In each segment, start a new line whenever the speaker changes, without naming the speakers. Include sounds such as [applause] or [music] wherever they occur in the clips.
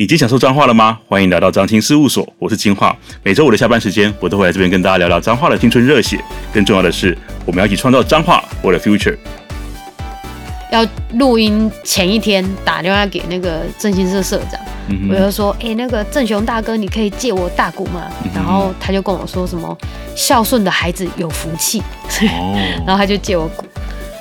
你今天想说脏话了吗？欢迎来到张青事务所，我是金话。每周五的下班时间，我都会来这边跟大家聊聊脏话的青春热血。更重要的是，我们要一起创造脏话我的 future。
要录音前一天打电话给那个振兴社社长，嗯、我就说：“哎、欸，那个郑雄大哥，你可以借我大鼓吗？”嗯、然后他就跟我说什么：“孝顺的孩子有福气。哦” [laughs] 然后他就借我鼓，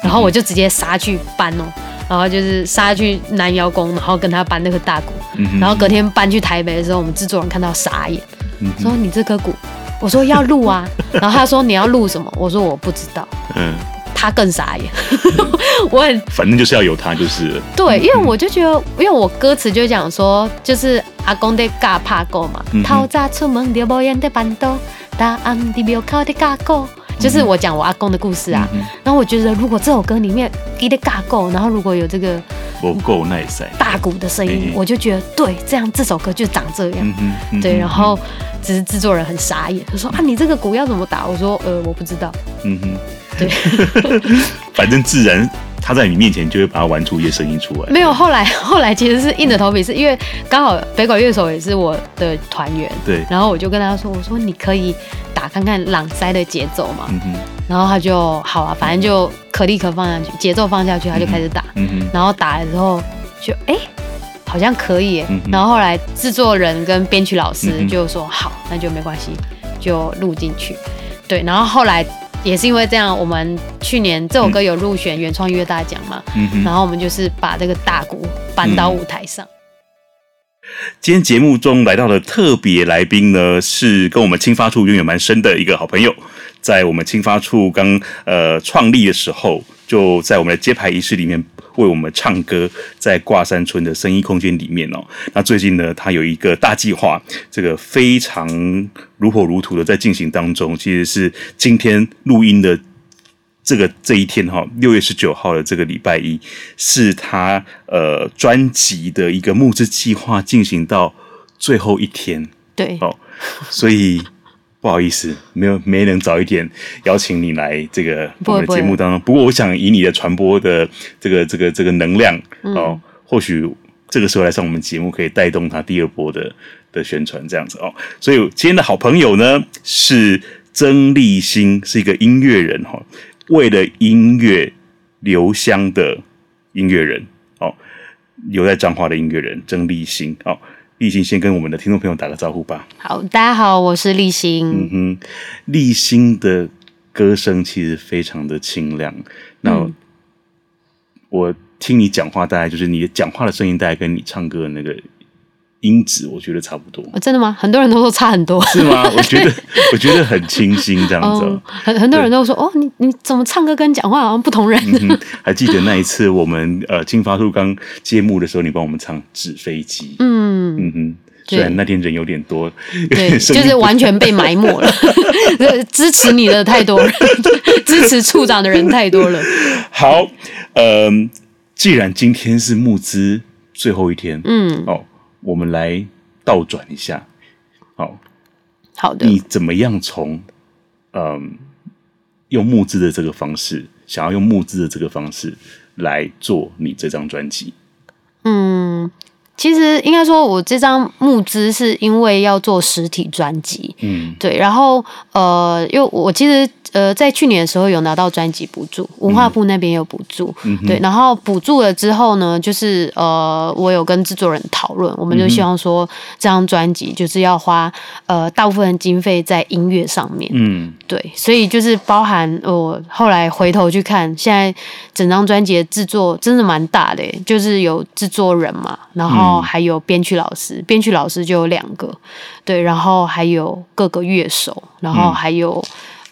然后我就直接杀去搬哦。然后就是杀去南瑶宫，然后跟他搬那个大鼓，嗯、然后隔天搬去台北的时候，我们制作人看到傻眼，嗯、说：“你这颗鼓？”我说：“要录啊。[laughs] ”然后他说：“你要录什么？”我说：“我不知道。”嗯，他更傻眼。[laughs] 我很
反正就是要有他就是了。
对，因为我就觉得，因为我歌词就讲说，就是阿公的嘎帕狗嘛，透早出门就无烟的板凳，答案的庙口的嘎狗。就是我讲我阿公的故事啊，然后我觉得如果这首歌里面给的嘎够，然后如果有这个不够耐塞大鼓的声音，我就觉得对，这样这首歌就长这样。对，然后只是制作人很傻眼，他说啊，你这个鼓要怎么打？我说呃，我不知道。嗯哼，对，[laughs]
反正自然。他在你面前就会把它玩出一些声音出来。
没有，后来后来其实是硬着头皮，是因为刚好北管乐手也是我的团员。对。然后我就跟他说：“我说你可以打看看朗塞的节奏嘛。嗯。然后他就好啊，反正就可立可放下去，节奏放下去，他就开始打。嗯。然后打了之后就哎、欸，好像可以。嗯。然后后来制作人跟编曲老师就说：“好，那就没关系，就录进去。”对。然后后来。也是因为这样，我们去年这首歌有入选原创音乐大奖嘛，嗯、然后我们就是把这个大鼓搬到舞台上。
今天节目中来到的特别来宾呢，是跟我们青发处渊源蛮深的一个好朋友，在我们青发处刚呃创立的时候，就在我们的揭牌仪式里面。为我们唱歌，在挂山村的声音空间里面哦。那最近呢，他有一个大计划，这个非常如火如荼的在进行当中。其实是今天录音的这个这一天哈，六月十九号的这个礼拜一，是他呃专辑的一个募资计划进行到最后一天。
对，
哦，所以。不好意思，没有没能早一点邀请你来这个我们的节目当中。不，过，我想以你的传播的这个这个这个能量哦，嗯、或许这个时候来上我们节目，可以带动他第二波的的宣传这样子哦。所以今天的好朋友呢是曾立新，是一个音乐人哈，为了音乐留香的音乐人哦，留在彰化的音乐人曾立新哦。立新先跟我们的听众朋友打个招呼吧。
好，大家好，我是立新。
嗯哼，立新的歌声其实非常的清亮。那、嗯、我听你讲话，大概就是你的讲话的声音，大概跟你唱歌的那个。音质我觉得差不多，
真的吗？很多人都说差很多，
是吗？[laughs] 我觉得我觉得很清新这样子，
很很多人都说哦，你你怎么唱歌跟讲话好像不同人？
还记得那一次我们呃金发处刚揭幕的时候，你帮我们唱纸飞机，嗯嗯哼，虽然那天人有点多，
对，[laughs] 就是完全被埋没了，[laughs] 支持你的太多了，支持处长的人太多了。
好，嗯，既然今天是募资最后一天，嗯哦。我们来倒转一下，好，
好的。
你怎么样从嗯用募资的这个方式，想要用募资的这个方式来做你这张专辑？
嗯，其实应该说，我这张募资是因为要做实体专辑，嗯，对。然后呃，因为我其实。呃，在去年的时候有拿到专辑补助，文化部那边有补助，嗯、对，然后补助了之后呢，就是呃，我有跟制作人讨论，我们就希望说这张专辑就是要花呃大部分经费在音乐上面，嗯，对，所以就是包含我、呃、后来回头去看，现在整张专辑的制作真的蛮大的，就是有制作人嘛，然后还有编曲老师，编曲老师就有两个，对，然后还有各个乐手，然后还有。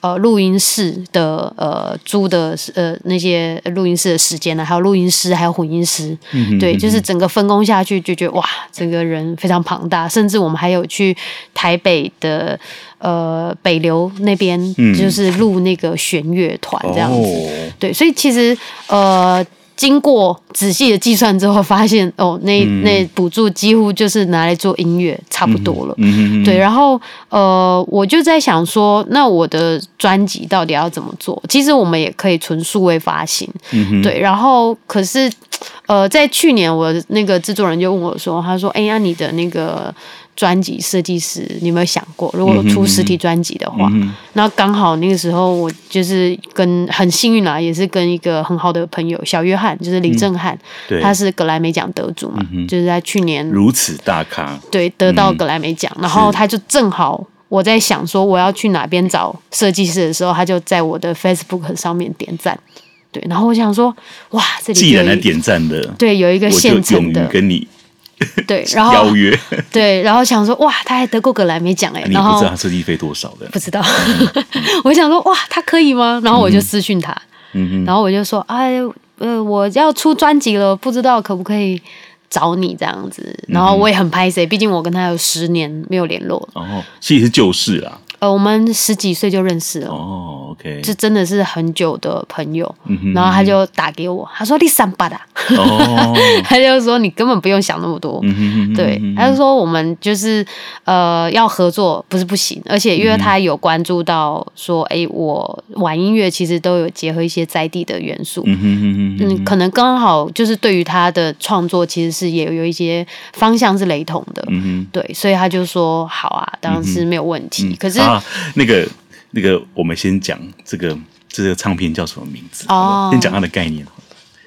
呃，录音室的呃租的呃那些录音室的时间呢，还有录音师，还有混音师，嗯、对，就是整个分工下去，就觉得哇，整个人非常庞大。甚至我们还有去台北的呃北流那边，就是录那个弦乐团这样子。嗯、对，所以其实呃。经过仔细的计算之后，发现哦，那那补助几乎就是拿来做音乐，差不多了。嗯嗯嗯、对，然后呃，我就在想说，那我的专辑到底要怎么做？其实我们也可以纯数位发行。嗯、对，然后可是呃，在去年我那个制作人就问我说，他说：“哎呀，你的那个。”专辑设计师，你有没有想过，如果出实体专辑的话，嗯、那刚好那个时候我就是跟很幸运啦，也是跟一个很好的朋友小约翰，就是李正翰，嗯、他是格莱美奖得主嘛，嗯、就是在去年
如此大咖，
对，得到格莱美奖，嗯、然后他就正好我在想说我要去哪边找设计师的时候，他就在我的 Facebook 上面点赞，对，然后我想说哇，这里
既然来点赞的，
对，有一个现成的
跟你。
对，然后
邀约，
对，然后想说哇，他还得过格莱美奖哎，
你不知道他设计费多少的？
不知道，[laughs] 我想说哇，他可以吗？然后我就私讯他，嗯哼，然后我就说哎，呃，我要出专辑了，不知道可不可以找你这样子？然后我也很拍谁，毕竟我跟他有十年没有联络，
哦，其实是旧事啦。
呃，我们十几岁就认识了
哦，OK，
这真的是很久的朋友。然后他就打给我，他说：“你三八的。”哦，[laughs] 他就说：“你根本不用想那么多。嗯哼嗯哼”对，他就说：“我们就是呃要合作，不是不行。而且因为他有关注到说，哎、欸，我玩音乐其实都有结合一些在地的元素。嗯哼嗯哼嗯，可能刚好就是对于他的创作，其实是也有一些方向是雷同的。嗯哼，对，所以他就说：“好啊，当然是没有问题。嗯”可是。
啊，那个那个，我们先讲这个这个唱片叫什么名字？哦，先讲它的概念。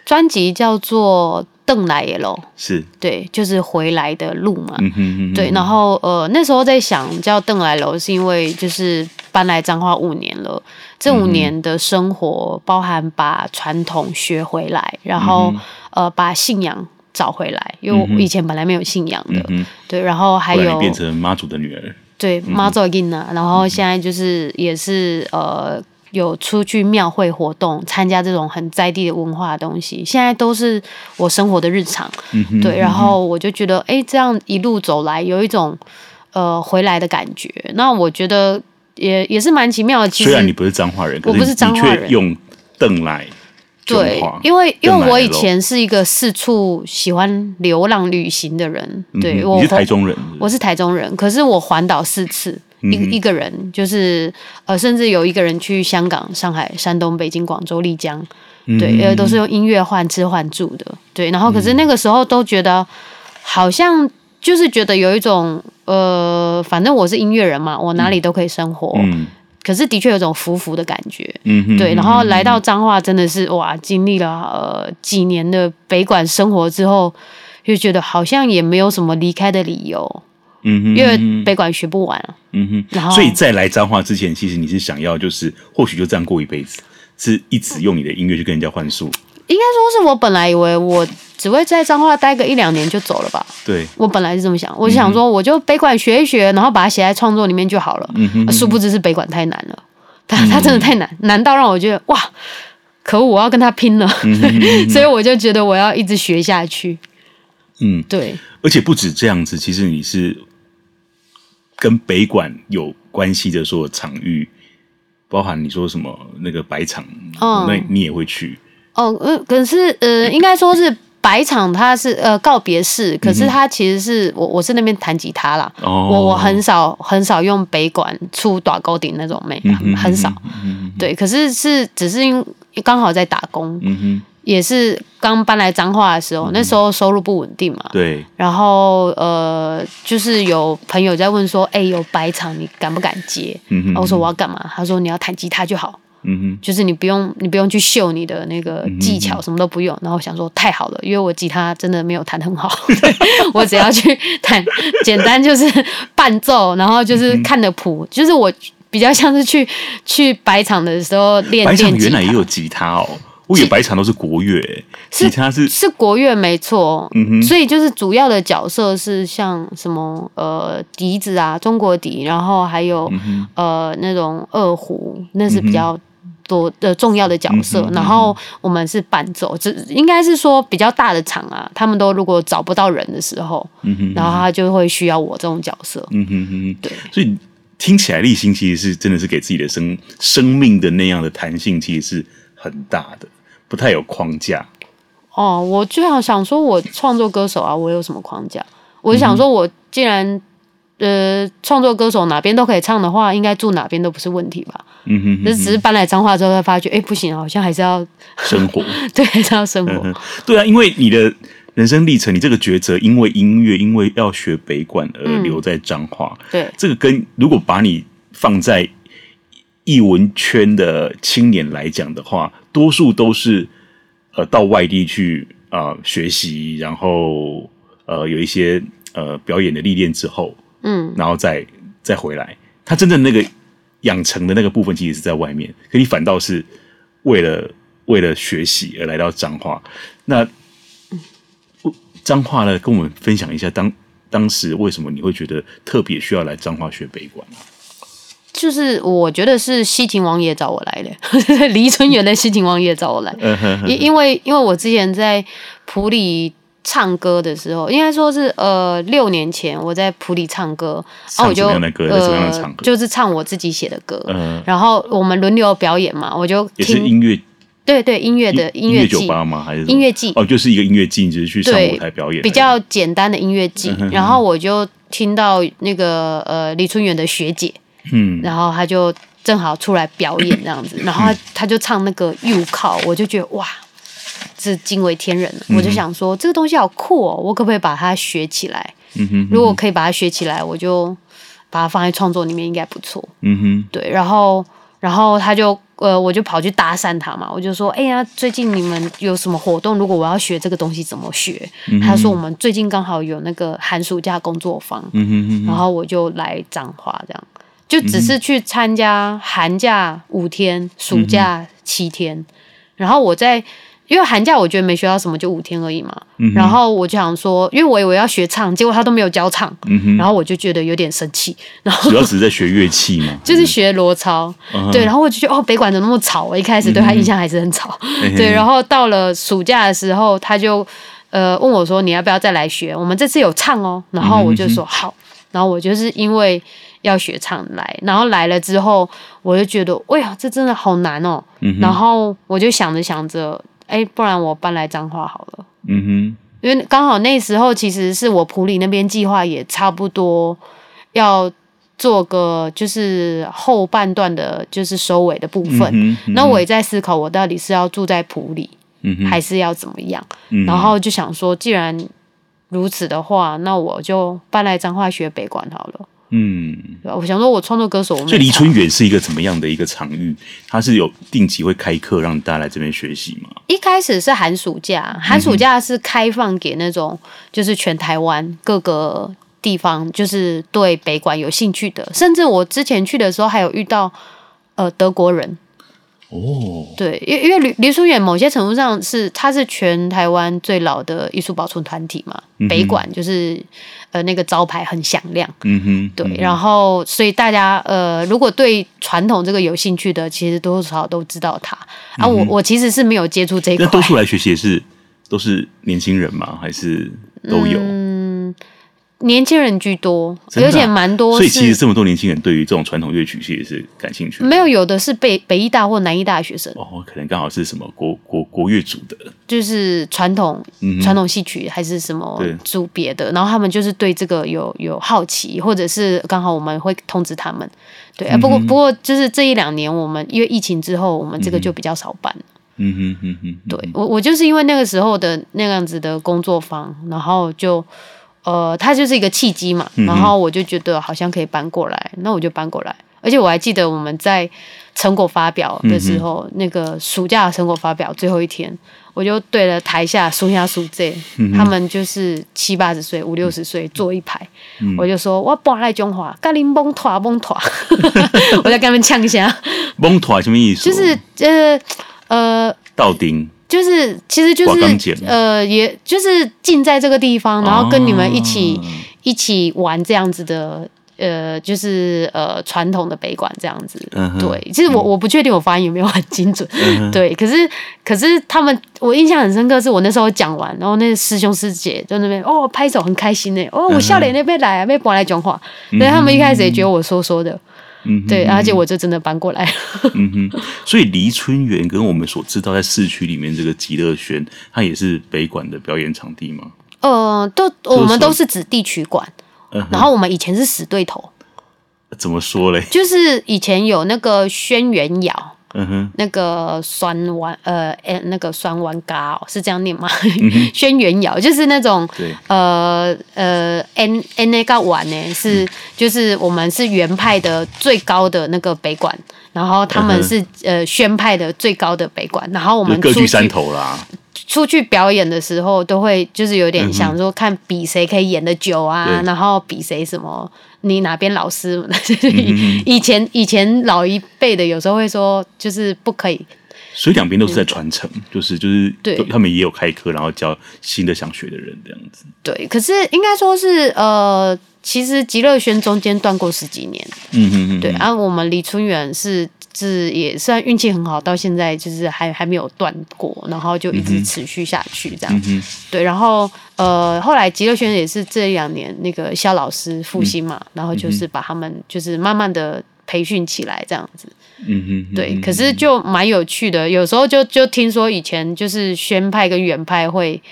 专辑叫做《邓来的路》，
是
对，就是回来的路嘛。嗯哼嗯哼对，然后呃，那时候在想叫《邓来楼》，是因为就是搬来彰化五年了，这五年的生活，嗯、包含把传统学回来，然后、嗯、呃，把信仰找回来，因为我以前本来没有信仰的。嗯、哼对，然后还有
变成妈祖的女儿。
对，妈祖囡呢，然后现在就是也是呃有出去庙会活动，参加这种很在地的文化的东西，现在都是我生活的日常。嗯、哼对，然后我就觉得，哎，这样一路走来，有一种呃回来的感觉。那我觉得也也是蛮奇妙的。其实
虽然你不是彰化人，
我不是彰化人，
用邓来。
对，因为因为我以前是一个四处喜欢流浪旅行的人，对我
你是台中人是是？
我是台中人，可是我环岛四次，一、嗯、一个人就是呃，甚至有一个人去香港、上海、山东、北京、广州、丽江，对，因为都是用音乐换吃换住的，对，然后可是那个时候都觉得好像就是觉得有一种呃，反正我是音乐人嘛，我哪里都可以生活。可是的确有种浮浮的感觉，嗯哼，对。然后来到彰化，真的是哇，经历了呃几年的北管生活之后，就觉得好像也没有什么离开的理由，嗯哼，因为北管学不完，嗯哼。然后，
所以在来彰化之前，其实你是想要就是或许就这样过一辈子，是一直用你的音乐去跟人家换宿。
应该说是我本来以为我只会在彰化待个一两年就走了吧。
对，
我本来是这么想，我就想说我就北管学一学，然后把它写在创作里面就好了。嗯哼，殊不知是北管太难了，它它真的太难，难到让我觉得哇，可恶，我要跟他拼了。[laughs] 所以我就觉得我要一直学下去。嗯，对。
而且不止这样子，其实你是跟北管有关系的所有场域。包含你说什么那个白场，嗯、那你也会去
哦。呃，可是呃，应该说是白场，它是呃告别式，可是它其实是我我是那边弹吉他啦。哦，我我很少很少用北管出打勾顶那种妹，很少。嗯、哼对，可是是只是因为刚好在打工。嗯哼。也是刚搬来彰化的时候，嗯、那时候收入不稳定嘛。
对。
然后呃，就是有朋友在问说：“哎、欸，有白场，你敢不敢接？”嗯哼。我说：“我要干嘛？”他说：“你要弹吉他就好。”嗯哼。就是你不用，你不用去秀你的那个技巧，什么都不用。然后想说太好了，因为我吉他真的没有弹很好，[laughs] 我只要去弹简单就是伴奏，然后就是看的谱，就是我比较像是去去白场的时候练。
白场原来也有吉他哦。我以为白场都是国乐，欸，吉他是
是国乐没错，嗯哼，所以就是主要的角色是像什么呃笛子啊，中国笛，然后还有、嗯、呃那种二胡，那是比较多的重要的角色。然后我们是伴奏，这应该是说比较大的场啊，他们都如果找不到人的时候，嗯，然后他就会需要我这种角色，嗯哼哼，对，
所以听起来立新其实是真的是给自己的生生命的那样的弹性，其实是很大的。不太有框架
哦，我就想想说，我创作歌手啊，我有什么框架？我就想说，我既然呃创作歌手哪边都可以唱的话，应该住哪边都不是问题吧？
嗯哼，
就只是搬来彰化之后，才发觉，哎，不行，好像还是要
生活，[laughs]
对，还是要生活。
嗯。对啊，因为你的人生历程，你这个抉择，因为音乐，因为要学北管而留在彰化。
嗯。对，
这个跟如果把你放在艺文圈的青年来讲的话，多数都是呃到外地去啊、呃、学习，然后呃有一些呃表演的历练之后，嗯，然后再再回来。他真正那个养成的那个部分，其实是在外面，可你反倒是为了为了学习而来到彰化。那彰化呢，跟我们分享一下当当时为什么你会觉得特别需要来彰化学北管？
就是我觉得是西秦王爷找我来的，黎春元的西秦王爷找我来，因因为因为我之前在普里唱歌的时候，应该说是呃六年前我在埔里唱歌，然后我就呃就是唱我自己写的歌，然后我们轮流表演嘛，我就
也是音乐，
对对音乐的音乐
酒吧吗？还是
音乐季？
哦，就是一个音乐季，就是去上舞台表演，
比较简单的音乐季，然后我就听到那个呃李春远的学姐。嗯，然后她就正好出来表演这样子，然后他他就唱那个又靠，我就觉得哇，这惊为天人了。我就想说这个东西好酷哦，我可不可以把它学起来？嗯哼，如果可以把它学起来，我就把它放在创作里面，应该不错。嗯哼，对。然后然后他就呃，我就跑去搭讪他嘛，我就说，哎呀，最近你们有什么活动？如果我要学这个东西，怎么学？他说我们最近刚好有那个寒暑假工作坊。嗯哼，然后我就来彰化这样。就只是去参加寒假五天，暑假七天，嗯、然后我在因为寒假我觉得没学到什么，就五天而已嘛。嗯、然后我就想说，因为我以为要学唱，结果他都没有教唱，嗯、然后我就觉得有点生气。然后主
要只是在学乐器嘛，[laughs]
就是学罗操。嗯、对，然后我就觉得哦，北管怎么那么吵？我一开始对他印象还是很吵。嗯、对，然后到了暑假的时候，他就呃问我说：“你要不要再来学？我们这次有唱哦。”然后我就说：“好。”然后我就是因为。要学唱来，然后来了之后，我就觉得，哎呀，这真的好难哦。嗯、然后我就想着想着，哎，不然我搬来彰化好了。嗯哼，因为刚好那时候其实是我普里那边计划也差不多要做个就是后半段的，就是收尾的部分。嗯嗯、那我也在思考，我到底是要住在普里，嗯、还是要怎么样？嗯、然后就想说，既然如此的话，那我就搬来彰化学北管好了。嗯，我想说，我创作歌手，
所以黎春远是一个怎么样的一个场域？他是有定期会开课让大家来这边学习吗？
一开始是寒暑假，寒暑假是开放给那种就是全台湾各个地方，就是对北管有兴趣的，甚至我之前去的时候还有遇到呃德国人。哦，对，因因为黎黎春元某些程度上是他是全台湾最老的艺术保存团体嘛，嗯、北馆就是呃那个招牌很响亮，嗯哼，对，嗯、然后所以大家呃如果对传统这个有兴趣的，其实多多少少都知道他、啊。我我其实是没有接触这一块，
那多数来学习也是都是年轻人吗？还是都有？嗯
年轻人居多，啊、而且蛮多。
所以其实这么多年轻人对于这种传统乐曲其实是感兴趣。
没有，有的是北北艺大或南艺大的学生。
哦，可能刚好是什么国国国乐组的，
就是传统传统戏曲还是什么组别的，对然后他们就是对这个有有好奇，或者是刚好我们会通知他们。对，不过不过就是这一两年我们因为疫情之后，我们这个就比较少办。嗯哼嗯哼，对我我就是因为那个时候的那样子的工作坊，然后就。呃，它就是一个契机嘛，然后我就觉得好像可以搬过来，嗯、那我就搬过来。而且我还记得我们在成果发表的时候，嗯、那个暑假成果发表最后一天，我就对着台下书下书这，嗯、他们就是七八十岁、五六十岁坐一排，嗯、我就说我搬来中华，咖喱蒙托蒙托，[laughs] 我再跟他们呛一下。
蒙托什么意思？
就是呃呃，
道丁。
就是，其实就是，呃，也就是进在这个地方，然后跟你们一起、哦、一起玩这样子的，呃，就是呃传统的北管这样子。对，其实我我不确定我发音有没有很精准，[laughs] 对，可是可是他们，我印象很深刻，是我那时候讲完，然后那个师兄师姐在那边哦拍手很开心呢，哦我笑脸那边来啊，被搬来讲话，所以、嗯、哼。他们一开始也觉得我说说的。嗯，对，而且我就真的搬过来了。[laughs]
嗯哼，所以黎春园跟我们所知道在市区里面这个极乐轩，它也是北馆的表演场地吗？
呃，都我们都是指地区馆，
嗯，
然后我们以前是死对头。
怎么说嘞？
就是以前有那个轩辕窑。
嗯哼，
那个酸丸呃，哎，那个酸丸嘎哦，是这样念吗？轩辕窑就是那种呃呃，N N 那个丸呢是就是我们是原派的最高的那个北馆，然后他们是呃宣派的最高的北馆，然后我们
各据山头啦。
出去表演的时候都会就是有点想说看比谁可以演的久啊，然后比谁什么。你哪边老师？以前以前老一辈的有时候会说，就是不可以。
所以两边都是在传承，嗯，就是就是，对，他们也有开课，然后教新的想学的人这样子。
对，可是应该说是呃，其实极乐轩中间断过十几年。
嗯嗯嗯。
对，然后我们李春远是。是也算运气很好，到现在就是还还没有断过，然后就一直持续下去这样子。嗯、对，然后呃，后来极乐轩也是这两年那个肖老师复兴嘛、嗯，然后就是把他们就是慢慢的培训起来这样子。
嗯哼，
对，可是就蛮有趣的，有时候就就听说以前就是宣派跟原派会。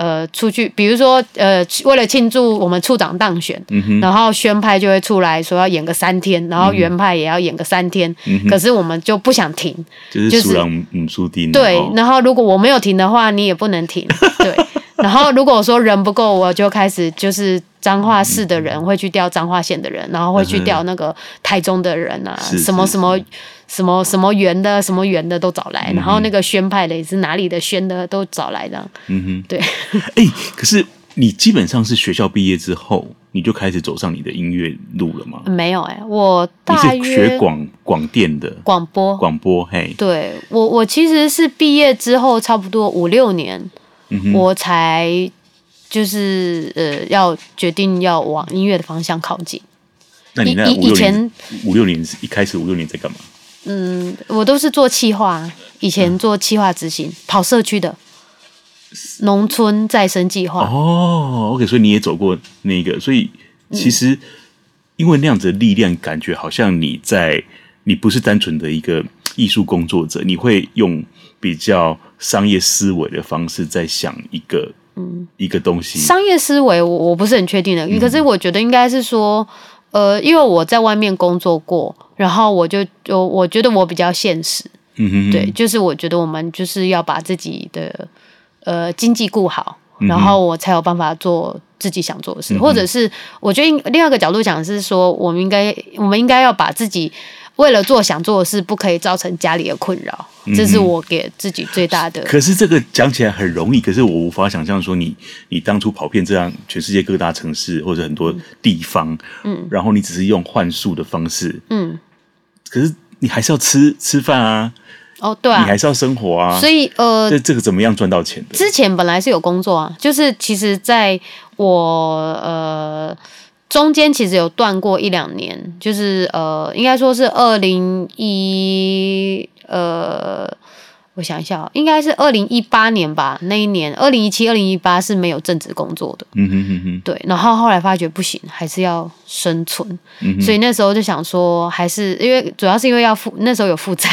呃，出去，比如说，呃，为了庆祝我们处长当选，嗯、然后宣派就会出来说要演个三天，然后原派也要演个三天，嗯、可是我们就不想停，
就是输人唔输阵。
对，然后如果我没有停的话，你也不能停。对，然后如果说人不够，我就开始就是彰化市的人会去调彰化县的人，然后会去调那个台中的人啊，嗯、什么什么。什么什么圆的，什么圆的都找来，嗯、然后那个宣派的也是哪里的宣的都找来的。
嗯哼，
对。[laughs]
哎、欸，可是你基本上是学校毕业之后，你就开始走上你的音乐路了吗？
没有哎、欸，我大
是学广广电的
广播
广播。嘿，
对我我其实是毕业之后差不多五六年、嗯，我才就是呃要决定要往音乐的方向靠近。
那你那五六年五六年一开始五六年在干嘛？
嗯，我都是做企划，以前做企划执行，嗯、跑社区的农村再生计划。
哦，OK，所以你也走过那个，所以其实因为那样子的力量，感觉好像你在，你不是单纯的一个艺术工作者，你会用比较商业思维的方式在想一个，嗯，一个东西。
商业思维，我我不是很确定的，可是我觉得应该是说。呃，因为我在外面工作过，然后我就就我觉得我比较现实，
嗯哼，
对，就是我觉得我们就是要把自己的呃经济顾好，然后我才有办法做自己想做的事，嗯、或者是我觉得另外一个角度讲是说，我们应该我们应该要把自己。为了做想做的事，不可以造成家里的困扰，这是我给自己最大的。
嗯、可是这个讲起来很容易，可是我无法想象说你你当初跑遍这样全世界各大城市或者很多地方，嗯，然后你只是用幻术的方式，嗯，可是你还是要吃吃饭啊，
哦，对啊，
你还是要生活啊，
所以呃，
这这个怎么样赚到钱的？
之前本来是有工作啊，就是其实在我呃。中间其实有断过一两年，就是呃，应该说是二零一呃，我想一下，应该是二零一八年吧。那一年，二零一七、二零一八是没有正职工作的。
嗯哼哼哼。对，
然后后来发觉不行，还是要生存。嗯。所以那时候就想说，还是因为主要是因为要负，那时候有负债。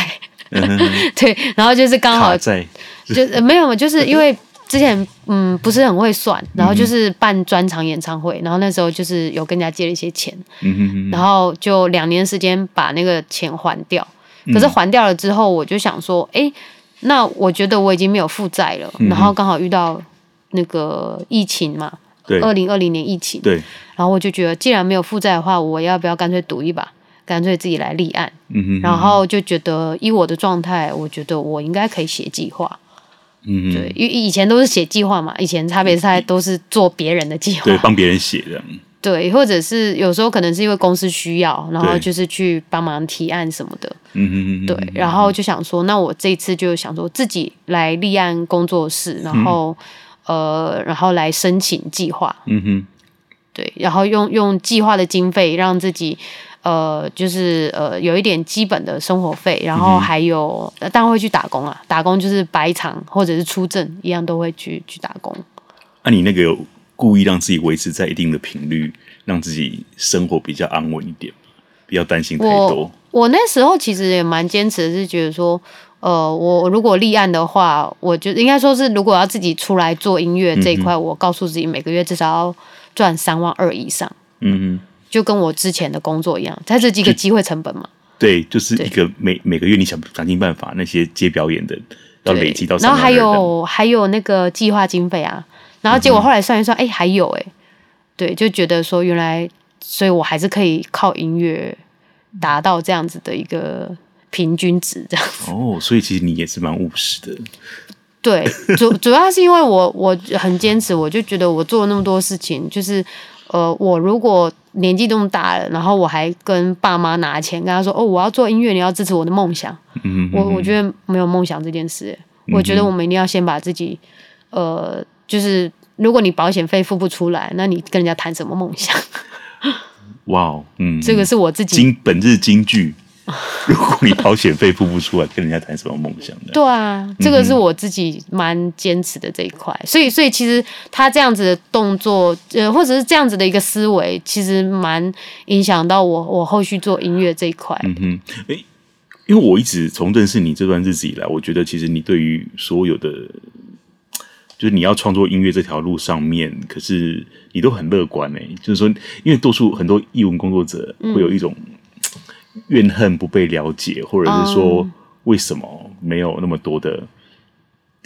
[laughs] 对，然后就是刚好在，就没有，就是因为。之前嗯不是很会算，然后就是办专场演唱会，然后那时候就是有跟人家借了一些钱，然后就两年时间把那个钱还掉。可是还掉了之后，我就想说，哎，那我觉得我已经没有负债了，然后刚好遇到那个疫情嘛，二零二零年疫情，对。然后我就觉得既然没有负债的话，我要不要干脆赌一把，干脆自己来立案，然后就觉得以我的状态，我觉得我应该可以写计划。
嗯，
对，因为以前都是写计划嘛，以前差别赛都是做别人的计划，
对，帮别人写的。
对，或者是有时候可能是因为公司需要，然后就是去帮忙提案什么的。
嗯哼嗯
对，然后就想说，那我这一次就想说自己来立案工作室，然后、嗯、呃，然后来申请计划。
嗯哼，
对，然后用用计划的经费让自己。呃，就是呃，有一点基本的生活费，然后还有，嗯、当然会去打工啊。打工就是白场或者是出证，一样都会去去打工。
那、啊、你那个有故意让自己维持在一定的频率，让自己生活比较安稳一点，不要担心太多。
我，我那时候其实也蛮坚持的，是觉得说，呃，我如果立案的话，我就应该说是，如果要自己出来做音乐这一块，嗯、我告诉自己每个月至少要赚三万二以上。
嗯哼，
就跟我之前的工作一样，它是一个机会成本嘛。
对，就是一个每每个月你想想尽办法那些接表演的要累积到，
然后还有还有那个计划经费啊，然后结果后来算一算，哎、嗯，还有哎，对，就觉得说原来，所以我还是可以靠音乐达到这样子的一个平均值，这样子。
哦，所以其实你也是蛮务实的。
对，主 [laughs] 主要是因为我我很坚持，我就觉得我做了那么多事情，就是呃，我如果年纪这么大了，然后我还跟爸妈拿钱跟他说：“哦，我要做音乐，你要支持我的梦想。嗯哼嗯哼”我我觉得没有梦想这件事，嗯、我觉得我们一定要先把自己，呃，就是如果你保险费付不出来，那你跟人家谈什么梦想？
哇，嗯，
这个是我自己
金本日金句。[laughs] 如果你保险费付不出来，跟人家谈什么梦想呢？
对啊，这个是我自己蛮坚持的这一块。所以，所以其实他这样子的动作，呃，或者是这样子的一个思维，其实蛮影响到我，我后续做音乐这一块。嗯哼，
诶，因为我一直从认识你这段日子以来，我觉得其实你对于所有的，就是你要创作音乐这条路上面，可是你都很乐观诶。就是说，因为多数很多艺文工作者会有一种。怨恨不被了解，或者是说为什么没有那么多的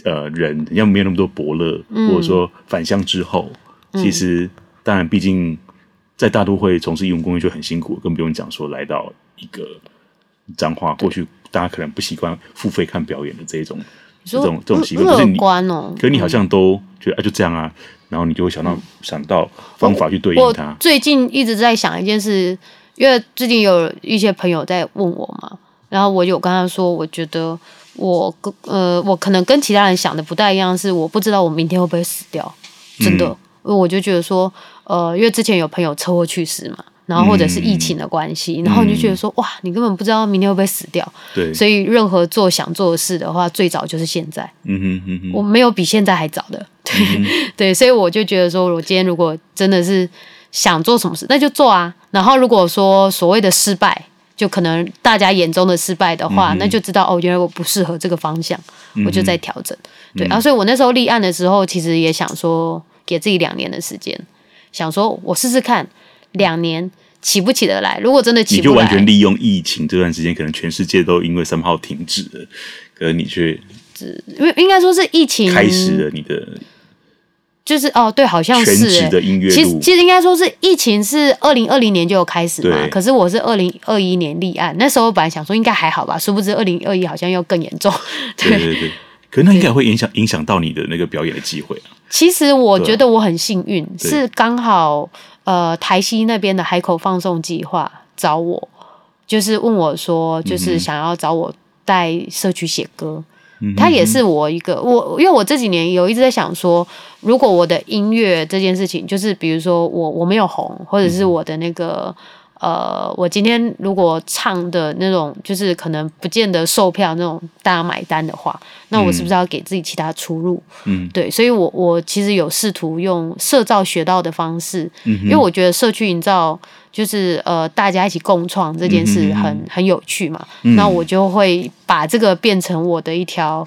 呃人，要没有那么多伯乐，嗯、或者说返乡之后，其实当然，毕竟在大都会从事艺文工作就很辛苦，更不用讲说来到一个彰化，过去大家可能不习惯付费看表演的这种这种这种习惯，可是你，可是你好像都觉得啊就这样啊，然后你就会想到想到方法去对应它。
最近一直在想一件事。因为最近有一些朋友在问我嘛，然后我有跟他说，我觉得我跟呃，我可能跟其他人想的不太一样，是我不知道我明天会不会死掉，真的，嗯、我就觉得说，呃，因为之前有朋友车祸去世嘛，然后或者是疫情的关系，嗯、然后你就觉得说，哇，你根本不知道明天会不会死掉，对，所以任何做想做的事的话，最早就是现在，嗯哼嗯哼，我没有比现在还早的，对、嗯、对，所以我就觉得说，我今天如果真的是。想做什么事，那就做啊。然后如果说所谓的失败，就可能大家眼中的失败的话，嗯、那就知道哦，原来我不适合这个方向，嗯、我就在调整。对，然后、嗯啊、所以我那时候立案的时候，其实也想说，给自己两年的时间，想说我试试看，两年起不起得来。如果真的起不来，
你就完全利用疫情这段时间，可能全世界都因为三号停止了，可是你却，
因为应该说是疫情
开始了你的。
就是哦，对，好像是
全职的音乐。
其实其实应该说是疫情是二零二零年就有开始嘛，可是我是二零二一年立案，那时候本来想说应该还好吧，殊不知二零二一好像又更严重。对，[laughs]
对对对，可那应该会影响影响到你的那个表演的机会啊。
其实我觉得我很幸运，是刚好呃台西那边的海口放送计划找我，就是问我说，就是想要找我带社区写歌。他也是我一个我，因为我这几年有一直在想说，如果我的音乐这件事情，就是比如说我我没有红，或者是我的那个呃，我今天如果唱的那种，就是可能不见得售票那种大家买单的话，那我是不是要给自己其他出路？嗯，对，所以我我其实有试图用社造学到的方式，因为我觉得社区营造。就是呃，大家一起共创这件事很、嗯、很有趣嘛，那、嗯、我就会把这个变成我的一条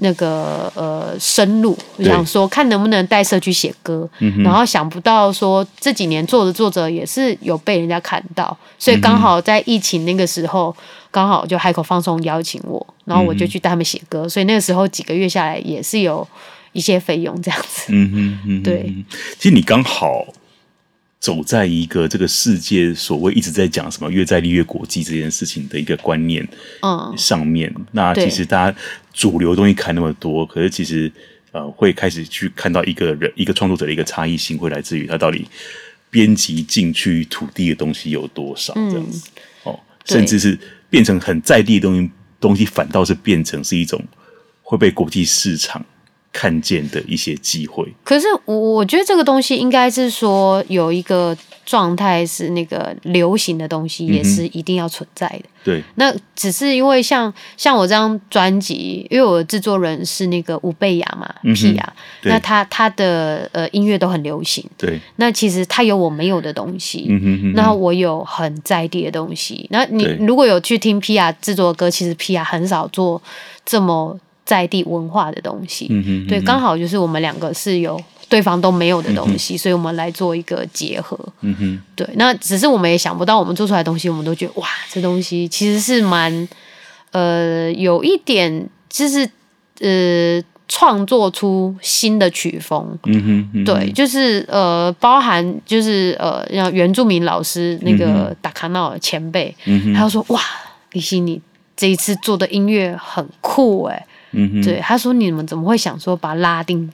那个呃深入，我想说看能不能带社区写歌，嗯、然后想不到说这几年做着做着也是有被人家看到，所以刚好在疫情那个时候，刚好就海口放松邀请我，然后我就去带他们写歌，所以那个时候几个月下来也是有一些费用这样子，嗯哼，嗯哼对，
其实你刚好。走在一个这个世界所谓一直在讲什么越在地越国际这件事情的一个观念嗯。上面，嗯、那其实大家主流东西看那么多，可是其实呃会开始去看到一个人一个创作者的一个差异性，会来自于他到底编辑进去土地的东西有多少这样子、嗯、哦，甚至是变成很在地的东西，东西反倒是变成是一种会被国际市场。看见的一些机会，
可是我我觉得这个东西应该是说有一个状态是那个流行的东西也是一定要存在的。嗯、对，那只是因为像像我这张专辑，因为我的制作人是那个吴贝雅嘛，皮雅，那他他的呃音乐都很流行。对，那其实他有我没有的东西，嗯哼哼，那我有很在地的东西。那你如果有去听皮雅制作的歌，其实皮雅很少做这么。在地文化的东西，嗯哼嗯哼。对，刚好就是我们两个是有对方都没有的东西，嗯、所以我们来做一个结合。
嗯哼，
对，那只是我们也想不到，我们做出来的东西，我们都觉得哇，这东西其实是蛮呃，有一点就是呃，创作出新的曲风。
嗯哼，嗯哼
对，就是呃，包含就是呃，让原住民老师那个达卡闹前
辈，
他就说哇，李欣你这一次做的音乐很酷哎。
嗯哼，
对，他说你们怎么会想说把拉丁？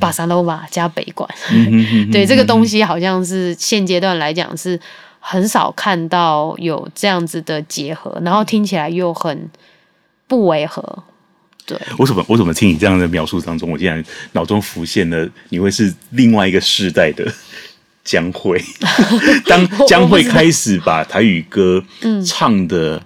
巴萨诺瓦加北管，
嗯、[laughs]
对这个东西好像是现阶段来讲是很少看到有这样子的结合，然后听起来又很不违和。对，
我怎么我怎么听你这样的描述当中，我竟然脑中浮现了你会是另外一个世代的江蕙，[laughs] [laughs] 当江蕙开始把台语歌唱的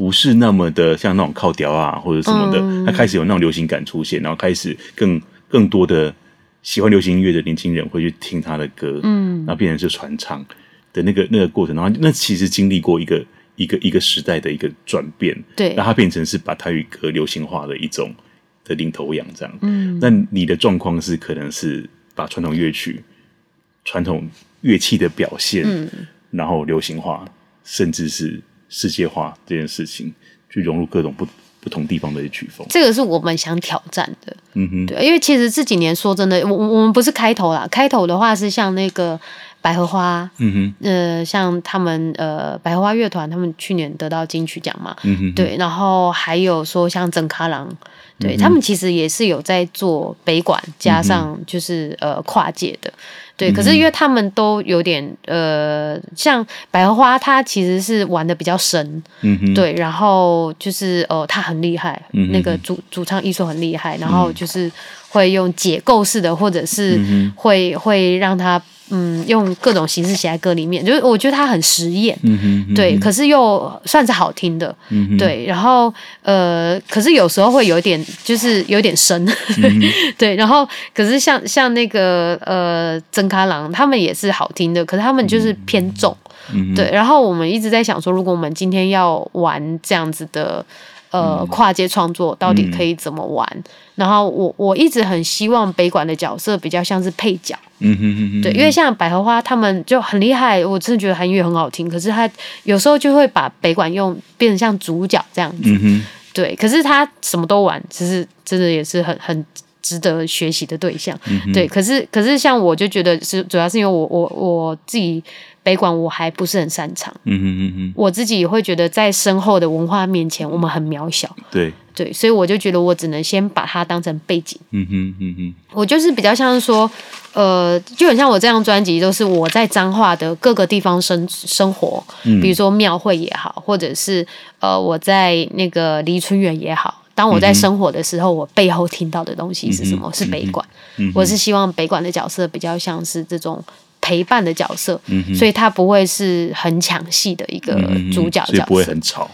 不是那么的像那种靠调啊或者什么的，他、嗯、开始有那种流行感出现，然后开始更更多的。喜欢流行音乐的年轻人会去听他的歌，
嗯，
然后变成是传唱的那个那个过程，然后那其实经历过一个一个一个时代的一个转变，
对，
那它变成是把台语歌流行化的一种的领头羊这样，
嗯，
那你的状况是可能是把传统乐曲、传统乐器的表现，
嗯，
然后流行化，甚至是世界化这件事情，去融入各种不。不同地方的曲风，
这个是我们想挑战的。
嗯哼，
对，因为其实这几年说真的，我我们不是开头啦，开头的话是像那个百合花，
嗯哼，
呃，像他们呃百合花乐团，他们去年得到金曲奖嘛，
嗯哼，
对，然后还有说像曾卡郎，对、
嗯、
他们其实也是有在做北管，加上就是、嗯、呃跨界的。对，可是因为他们都有点呃，像百合花，他其实是玩的比较深，
嗯，
对，然后就是呃，他很厉害，
嗯，
那个主主唱艺术很厉害，然后就是会用解构式的，或者是会、嗯、会让他。嗯，用各种形式写在歌里面，就是我觉得他很实验，
嗯哼，嗯哼，
对，可是又算是好听的，
嗯，
对，然后呃，可是有时候会有一点，就是有点深，嗯、[laughs] 对，然后可是像像那个呃曾卡郎，他们也是好听的，可是他们就是偏重，
嗯、
对，然后我们一直在想说，如果我们今天要玩这样子的。呃，跨界创作到底可以怎么玩？嗯、然后我我一直很希望北管的角色比较像是配角，
嗯哼哼哼，
对，因为像百合花他们就很厉害，我真的觉得韩语很好听，可是他有时候就会把北管用变成像主角这样子，
嗯哼，
对，可是他什么都玩，其实真的也是很很值得学习的对象，
嗯，
对，可是可是像我就觉得是主要是因为我我我自己。北管我还不是很擅长，
嗯哼嗯哼，
我自己会觉得在深厚的文化面前，我们很渺小，
对。
对，所以我就觉得我只能先把它当成背景，
嗯哼嗯哼，
我就是比较像是说，呃，就很像我这张专辑都是我在彰化的各个地方生生活，
嗯，
比如说庙会也好，或者是呃我在那个离春园也好，当我在生活的时候，嗯、我背后听到的东西是什么？嗯、是北管，
嗯，
我是希望北管的角色比较像是这种。陪伴的角色，
嗯，
所以他不会是很抢戏的一个主角角色，
不会很吵。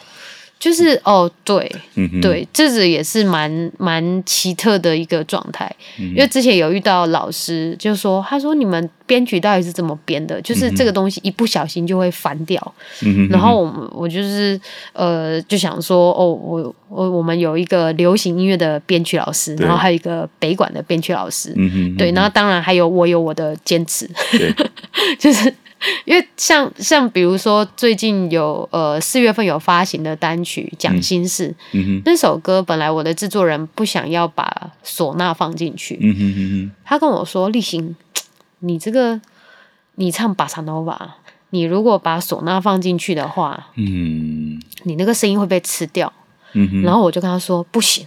就是哦，对，
嗯、
对，这是也是蛮蛮奇特的一个状态，
嗯。
因为之前有遇到老师，就说他说你们编曲到底是怎么编的？就是这个东西一不小心就会翻掉。
嗯、
然后我我就是呃就想说哦，我我我们有一个流行音乐的编曲老师，然后还有一个北管的编曲老师。
嗯
对，然后当然还有我有我的坚持，[laughs] 就是。因为像像比如说最近有呃四月份有发行的单曲《讲心事》，
嗯，
那首歌本来我的制作人不想要把唢呐放进去，
嗯哼哼哼，
他跟我说：“立行，你这个你唱巴萨诺瓦，你如果把唢呐放进去的话，
嗯，
你那个声音会被吃掉。”然后我就跟他说：“不行，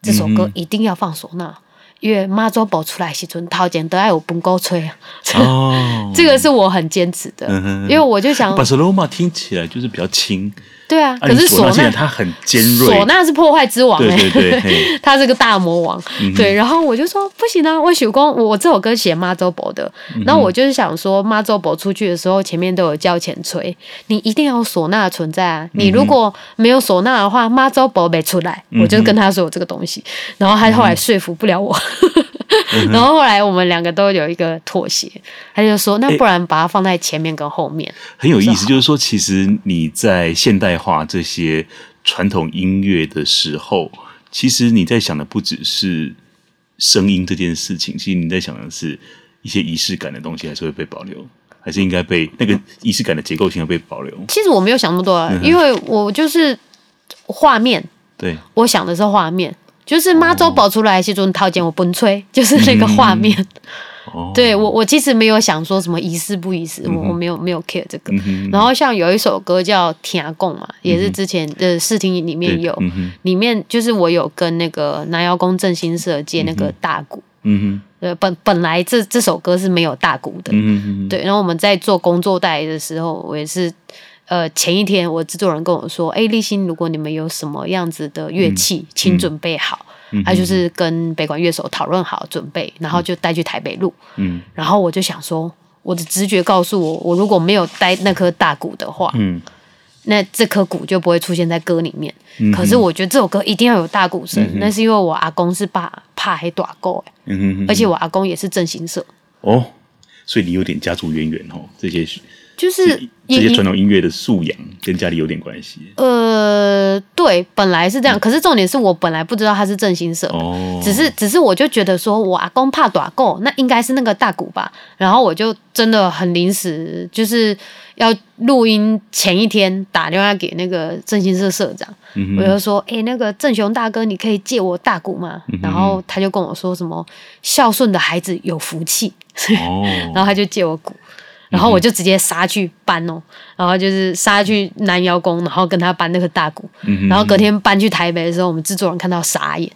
这首歌一定要放唢呐。”因为妈祖宝出来时阵，头前都要有本够吹啊。
哦，[laughs]
这个是我很坚持的，
嗯，
因为我就想，
巴塞罗那听起来就是比较轻。
对啊，可是唢呐
它很尖锐，
唢呐是破坏之王，欸，
对对对，[laughs]
他是个大魔王，
嗯。
对，然后我就说不行啊，我许光，我这首歌写妈祖婆的，嗯，然后我就是想说妈祖婆出去的时候，前面都有叫钱吹，你一定要有唢呐存在啊，你如果没有唢呐的话，妈祖婆没出来，嗯，我就跟他说有这个东西，然后他后来说服不了我。嗯、然后后来我们两个都有一个妥协，他就说：“那不然把它放在前面跟后面。”
很有意思，就是说，其实你在现代化这些传统音乐的时候，其实你在想的不只是声音这件事情，其实你在想的是一些仪式感的东西，还是会被保留，还是应该被那个仪式感的结构性要被保留？
其实我没有想那么多啊，嗯、因为我就是画面，
对，
我想的是画面，就是妈祖跑出来时阵掏钱我崩吹，[laughs] 就是那个画面。嗯。[laughs] 对我，我其实没有想说什么仪式不仪式，我我没有没有 care 这个。然后像有一首歌叫《天公》嘛，也是之前的试听里面有，里面就是我有跟那个南瑶宫振兴社借那个大鼓。嗯哼，本本来这这首歌是没有大鼓的。嗯对，然后我们在做工作带的时候，我也是，呃，前一天我制作人跟我说，哎，立新，如果你们有什么样子的乐器，请准备好。他就是跟北管乐手讨论好准备，然后就带去台北录。嗯，然后我就想说，我的直觉告诉我，我如果没有带那颗大鼓的话，嗯，那这颗鼓就不会出现在歌里面。嗯，可是我觉得这首歌一定要有大鼓声，那是因为我阿公是怕怕黑短鼓，嗯哼，而且我阿公也是正兴社。哦，所以你有点家族渊源哦，这些。就是这些传统音乐的素养跟家里有点关系。呃，对，本来是这样，可是重点是我本来不知道他是振兴社，哦，只是只是我就觉得说我阿公怕打鼓，那应该是那个大鼓吧。然后我就真的很临时，就是要录音前一天打电话给那个振兴社社长，嗯、我就说，哎、欸，那个正雄大哥，你可以借我大鼓吗？嗯、然后他就跟我说什么孝顺的孩子有福气，哦、[laughs] 然后他就借我鼓。然后我就直接杀去搬哦，然后就是杀去南窑宫，然后跟他搬那个大鼓。然后隔天搬去台北的时候，我们制作人看到傻眼，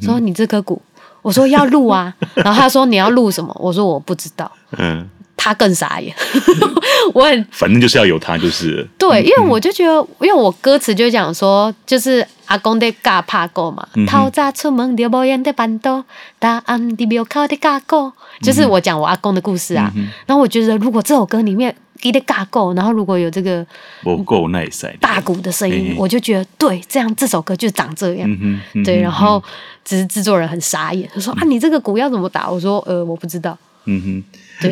说：“你这颗鼓？”我说：“要录啊。”然后他说：“你要录什么？”我说：“我不知道。”嗯，他更傻眼。[laughs] 我很反正就是要有他，就是对，因为我就觉得，因为我歌词就讲说，就是阿公的嘎帕鼓嘛，透早出门就无烟的办桌，大暗的庙口的嘎鼓。就是我讲我阿公的故事啊，然后我觉得如果这首歌里面给的嘎够，然后如果有这个不够耐塞大鼓的声音，我就觉得对，这样这首歌就长这样。对，然后只是制作人很傻眼，他说啊，你这个鼓要怎么打？我说呃，我不知道。嗯哼，对，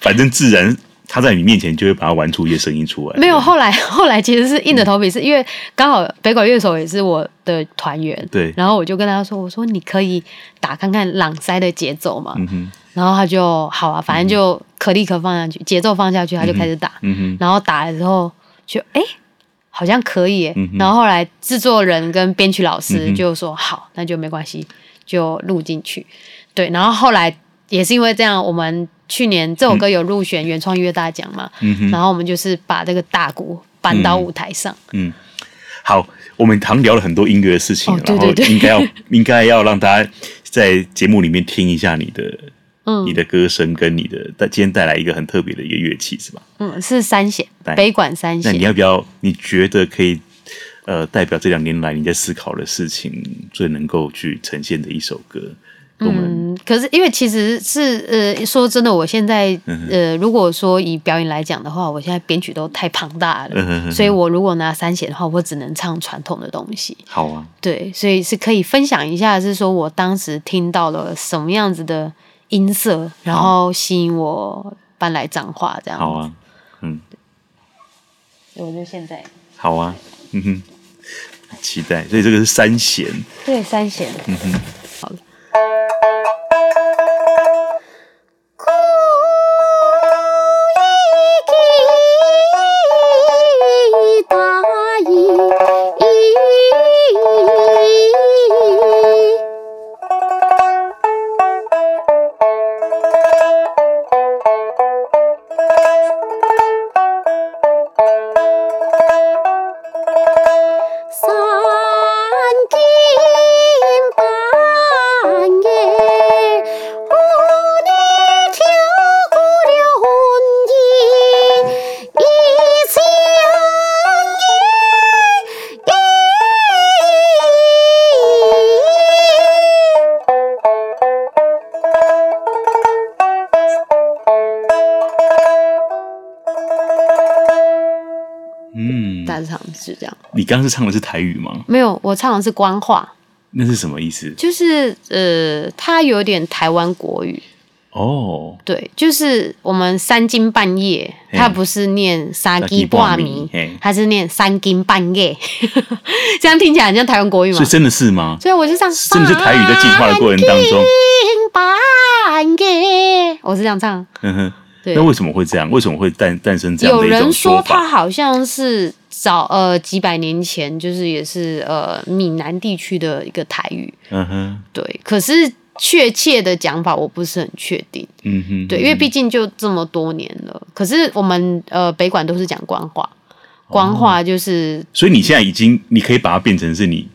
反正自然。他在你面前就会把它玩出一些声音出来。没有，后来后来其实是硬着头皮，是因为刚好北管乐手也是我的团员。对。然后我就跟他说：“我说你可以打看看朗塞的节奏嘛。”然后他就好啊，反正就可立刻放下去，节奏放下去，他就开始打。然后打了之后就哎，好像可以。嗯。然后后来制作人跟编曲老师就说：“好，那就没关系，就录进去。”对。然后后来也是因为这样，我们。去年这首歌有入选原创音乐大奖嘛？嗯，然后我们就是把这个大鼓搬到舞台上。嗯，好，我们常聊了很多音乐的事情，哦、对对对，然后应该要 [laughs] 应该要让大家在节目里面听一下你的，嗯，你的歌声跟你的，带今天带来一个很特别的一个乐器是吧？嗯，是三弦，北管三弦。那你要不要？你觉得可以呃代表这两年来你在思考的事情最能够去呈现的一首歌？嗯，可是因为其实是呃，说真的，我现在呃，如果说以表演来讲的话，我现在编曲都太庞大了，所以我如果拿三弦的话，我只能唱传统的东西。好啊，对，所以是可以分享一下，是说我当时听到了什么样子的音色，然后吸引我搬来彰化这样。好啊，嗯，我就现在。好啊，嗯哼，期待。所以这个是三弦，对，三弦，嗯哼。こ是这样。你刚刚是唱的是台语吗？没有，我唱的是官话。那是什么意思？就是呃，它有点台湾国语。
哦，
对，就是我们三更半夜，他不是念三更半暝，他是念三更半夜，[laughs] 这样听起来很像台湾国语吗？
是真的是吗？
所以我就唱，
真的是台语在进化的过程当中。
半夜，我是这样唱。
嗯哼，对。那为什么会这样？为什么会诞诞生这样的一种说法？
有人说他好像是早呃几百年前，就是也是呃闽南地区的一个台语。嗯哼，对。可是。确切的讲法我不是很确定，嗯哼，对，因为毕竟就这么多年了。可是我们呃北管都是讲官话，官话就是、哦，
所以你现在已经你可以把它变成是你，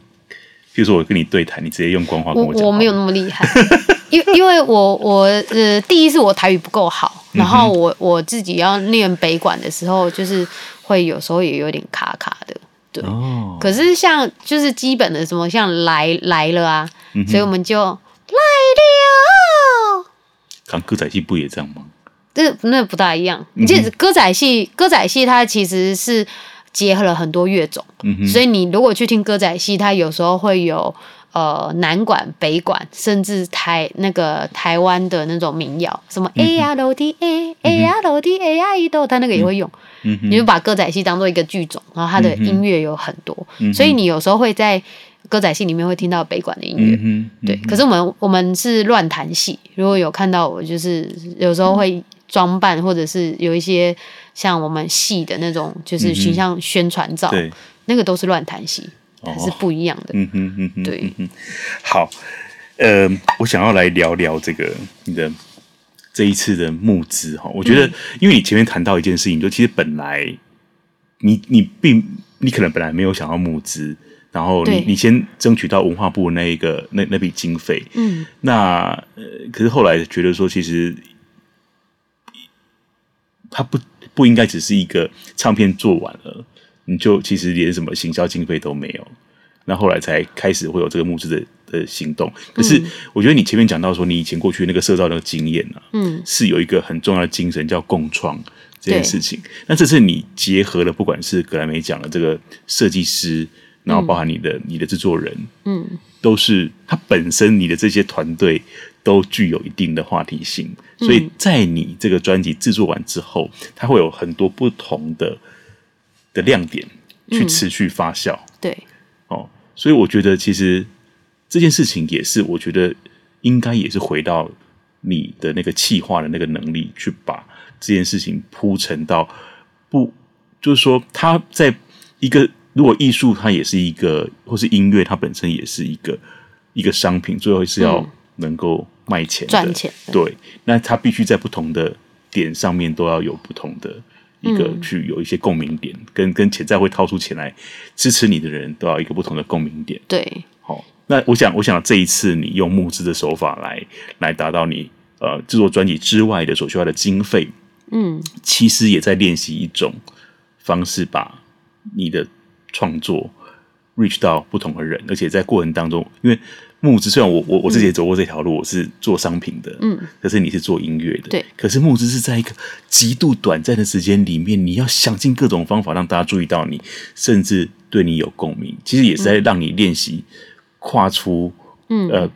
比如说我跟你对谈，你直接用官话跟我讲。
我我没有那么厉害，[laughs] 因因为我我呃第一是我台语不够好，然后我我自己要念北管的时候，就是会有时候也有点卡卡的，对。哦、可是像就是基本的什么像来来了啊，嗯、所以我们就。来了，
看歌仔戏不也这样吗？
这那不大一样。你这歌仔戏，歌仔戏它其实是结合了很多乐种，所以你如果去听歌仔戏，它有时候会有呃南管、北管，甚至台那个台湾的那种民谣，什么 A 呀楼梯 A A 呀楼梯 A 呀一豆，它那个也会用。嗯、哼。你就把歌仔戏当做一个剧种，然后它的音乐有很多，嗯、所以你有时候会在。歌仔戏里面会听到北管的音乐，嗯嗯、对。可是我们我们是乱弹戏，如果有看到我，就是有时候会装扮，或者是有一些像我们戏的那种，就是形象宣传照，嗯、那个都是乱弹戏，是不一样的。嗯哼嗯哼，对。
好，呃，我想要来聊聊这个你的这一次的募资哈。我觉得，因为你前面谈到一件事情，就其实本来你你并你可能本来没有想要募资。然后你你先争取到文化部那一个那那笔经费，嗯，那呃，可是后来觉得说，其实他不不应该只是一个唱片做完了，你就其实连什么行销经费都没有，那后来才开始会有这个募资的的行动。可是我觉得你前面讲到说，你以前过去那个社造那个经验啊，嗯，是有一个很重要的精神叫共创这件事情。那这次你结合了，不管是格莱美奖的这个设计师。然后包含你的、嗯、你的制作人，嗯，都是他本身你的这些团队都具有一定的话题性，嗯、所以在你这个专辑制作完之后，它会有很多不同的的亮点去持续发酵，嗯、
对，
哦，所以我觉得其实这件事情也是，我觉得应该也是回到你的那个气化的那个能力，去把这件事情铺陈到不，就是说他在一个。如果艺术它也是一个，或是音乐它本身也是一个一个商品，最后是要能够卖钱的、
赚钱。
对，那它必须在不同的点上面都要有不同的一个去有一些共鸣点，嗯、跟跟潜在会掏出钱来支持你的人都要一个不同的共鸣点。
对，
好，那我想，我想这一次你用募资的手法来来达到你呃制作专辑之外的所需要的经费，嗯，其实也在练习一种方式，把你的。创作 reach 到不同的人，而且在过程当中，因为募资虽然我我我自己也走过这条路，嗯、我是做商品的，嗯，可是你是做音乐的，
对，
可是募资是在一个极度短暂的时间里面，你要想尽各种方法让大家注意到你，甚至对你有共鸣，其实也是在让你练习跨出，嗯呃，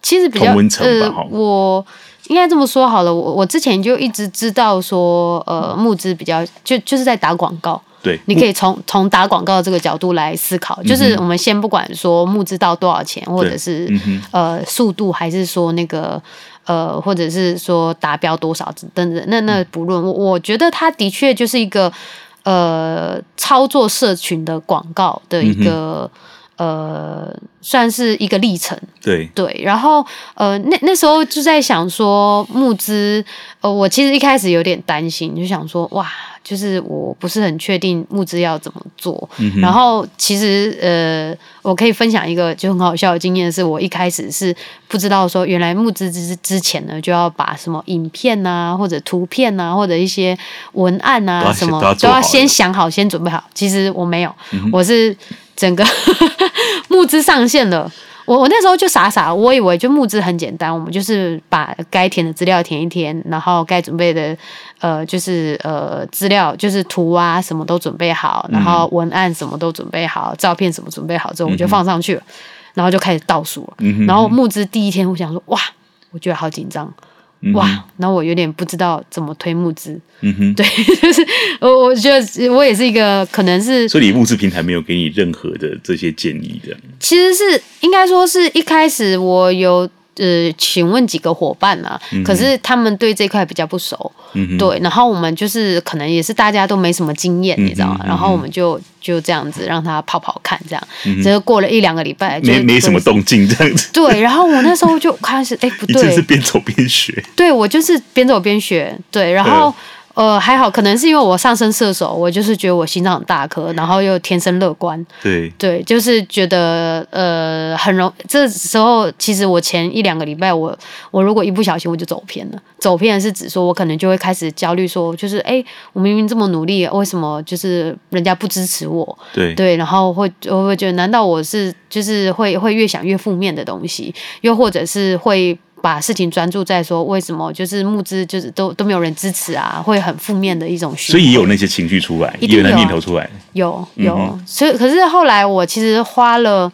其实比较呃，我应该这么说好了，我我之前就一直知道说，呃，募资比较就就是在打广告。
对，
你可以从从打广告这个角度来思考，就是我们先不管说募资到多少钱，或者是、嗯、呃速度，还是说那个呃，或者是说达标多少等等，那那不论，我我觉得它的确就是一个呃操作社群的广告的一个。嗯呃，算是一个历程，
对。
对。然后呃，那那时候就在想说募资，呃，我其实一开始有点担心，就想说哇，就是我不是很确定募资要怎么做。嗯、然后其实呃，我可以分享一个就很好笑的经验，是我一开始是不知道说，原来募资之之前呢，就要把什么影片啊，或者图片啊，或者一些文案啊，什么都要，先想好，先准备好。其实我没有，嗯、我是。整个 [laughs] 募资上线了，我我那时候就傻傻，我以为就募资很简单，我们就是把该填的资料填一填，然后该准备的呃就是呃资料就是图啊什么都准备好，然后文案什么都准备好，照片什么准备好之后，我们就放上去了，然后就开始倒数了。然后募资第一天，我想说哇，我觉得好紧张，
嗯、
哇，然后我有点不知道怎么推募资。
嗯哼，
对，[laughs] 就是我我觉得我也是一个可能是，
所以募资平台没有给你任何的这些建议的。
其实是应该说是一开始我有。呃，请问几个伙伴啊？嗯、可是他们对这块比较不熟，嗯、对。然后我们就是可能也是大家都没什么经验，嗯、你知道吗？嗯、然后我们就就这样子让他跑跑看，这样。嗯，这个过了一两个礼拜，
没没什么动静，这样子。
对，然后我那时候就开始，哎，不对，
你是边走边学。
对，我就是边走边学，对，然后。呃，还好，可能是因为我上升射手，我就是觉得我心脏很大颗，然后又天生乐观。
对
对，就是觉得呃很容。这时候其实我前一两个礼拜我，我我如果一不小心我就走偏了。走偏是指说我可能就会开始焦虑，说就是哎，我明明这么努力，为什么就是人家不支持我？
对
对，然后会我会觉得，难道我是就是会会越想越负面的东西，又或者是会。把事情专注在说为什么就是募资就是都都没有人支持啊，会很负面的一种。
所以也有那些情绪出来，也有那念头出来。
有有，嗯、所以可是后来我其实花了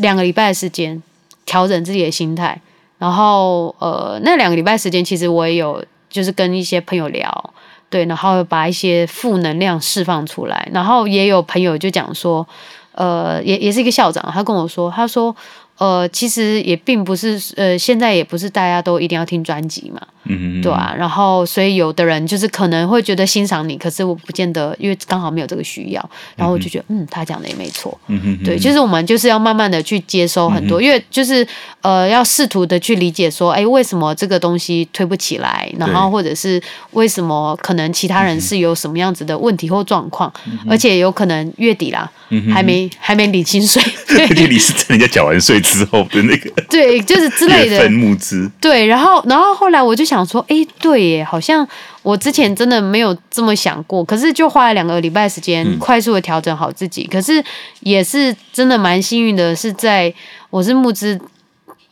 两个礼拜的时间调整自己的心态，然后呃那两个礼拜时间其实我也有就是跟一些朋友聊，对，然后把一些负能量释放出来，然后也有朋友就讲说，呃也也是一个校长，他跟我说，他说。呃，其实也并不是，呃，现在也不是大家都一定要听专辑嘛。嗯，对啊，然后所以有的人就是可能会觉得欣赏你，可是我不见得，因为刚好没有这个需要，然后我就觉得，嗯，他讲的也没错，嗯哼，对，就是我们就是要慢慢的去接收很多，因为就是呃，要试图的去理解说，哎，为什么这个东西推不起来，然后或者是为什么可能其他人是有什么样子的问题或状况，而且有可能月底啦，还没还没领薪水，[laughs]
月底是在人家缴完税之后的那个，[laughs]
对，就是之类的。
月份募资，
对，然后然后后来我就想。想说，哎，对耶，好像我之前真的没有这么想过，可是就花了两个礼拜时间，快速的调整好自己。嗯、可是也是真的蛮幸运的，是在我是募资，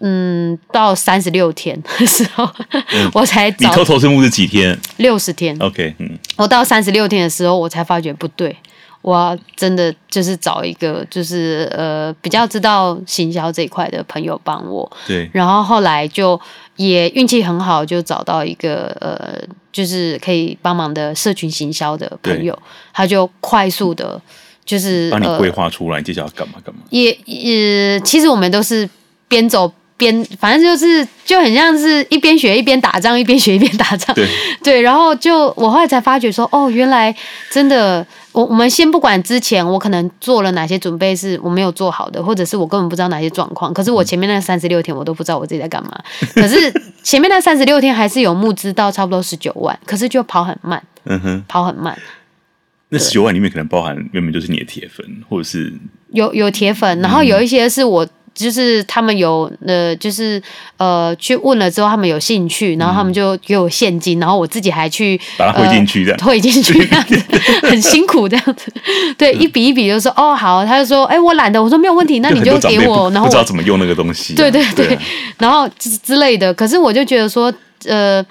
嗯，到三十六天的时候，嗯、[laughs] 我才找。
你偷偷是募资几天？
六十天。
OK，嗯，
我到三十六天的时候，我才发觉不对。我要真的就是找一个，就是呃比较知道行销这一块的朋友帮我。
对。
然后后来就也运气很好，就找到一个呃，就是可以帮忙的社群行销的朋友，他就快速的，就是
帮你规划出来接下来要干嘛干嘛。
也也，其实我们都是边走。边反正就是就很像是一边学一边打仗，一边学一边打仗。
对
对，然后就我后来才发觉说，哦，原来真的，我我们先不管之前我可能做了哪些准备是我没有做好的，或者是我根本不知道哪些状况。可是我前面那三十六天我都不知道我自己在干嘛。可是前面那三十六天还是有募资到差不多十九万，可是就跑很慢。嗯哼，跑很慢。
那十九万里面可能包含原本就是你的铁粉，或者是
有有铁粉，然后有一些是我。就是他们有呃，就是呃，去问了之后，他们有兴趣，然后他们就给我现金，然后我自己还去
把它汇进去这
样，汇进去这样子，[laughs] 很辛苦这样子。对，一笔一笔就说哦好，他就说哎我懒得，我说没有问题，那你就给我，然后
不知道怎么用那个东西。
对对对，然后之之类的。可是我就觉得说，呃，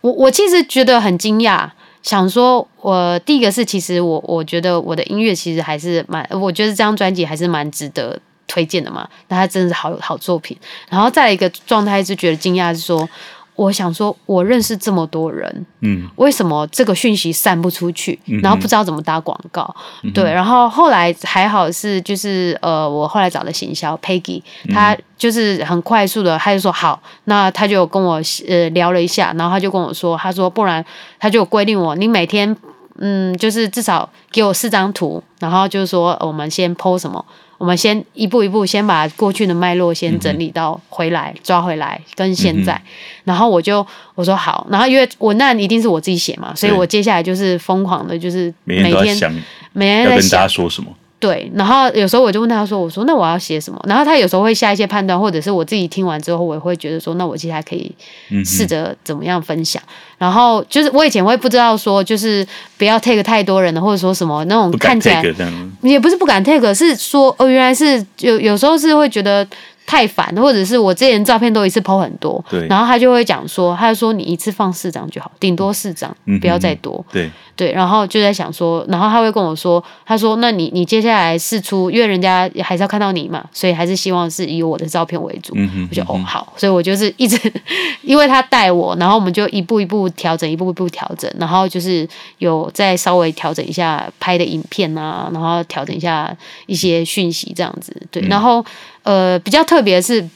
我我其实觉得很惊讶，想说我第一个是其实我我觉得我的音乐其实还是蛮，我觉得这张专辑还是蛮值得。推荐的嘛，那他真的是好好作品。然后再一个状态是觉得惊讶，是说，我想说，我认识这么多人，嗯，为什么这个讯息散不出去？然后不知道怎么打广告，嗯、对。然后后来还好是就是呃，我后来找的行销 Peggy，他就是很快速的，他就说好，那他就跟我呃聊了一下，然后他就跟我说，他说不然他就规定我，你每天嗯，就是至少给我四张图，然后就是说我们先 PO 什么。我们先一步一步，先把过去的脉络先整理到回来，嗯、抓回来跟现在，嗯、然后我就我说好，然后因为文案一定是我自己写嘛，所以我接下来就是疯狂的，就是每天每天，每天在
跟大家说什么。
对，然后有时候我就问他说：“我说那我要写什么？”然后他有时候会下一些判断，或者是我自己听完之后，我也会觉得说：“那我接下来可以试着怎么样分享？”嗯、然后就是我以前会不知道说，就是不要 take 太多人的，或者说什么那种看起来也不是不敢 take，是说哦，原来是有有时候是会觉得。太烦，或者是我之前照片都一次 po 很多，
对，
然后他就会讲说，他就说你一次放四张就好，顶多四张，不要再多。
对，
对，然后就在想说，然后他会跟我说，他说，那你你接下来试出，因为人家还是要看到你嘛，所以还是希望是以我的照片为主。嗯哼，我就哦好，所以我就是一直因为他带我，然后我们就一步一步调整，一步一步调整，然后就是有再稍微调整一下拍的影片啊，然后调整一下一些讯息这样子。对，然后呃比较特别是。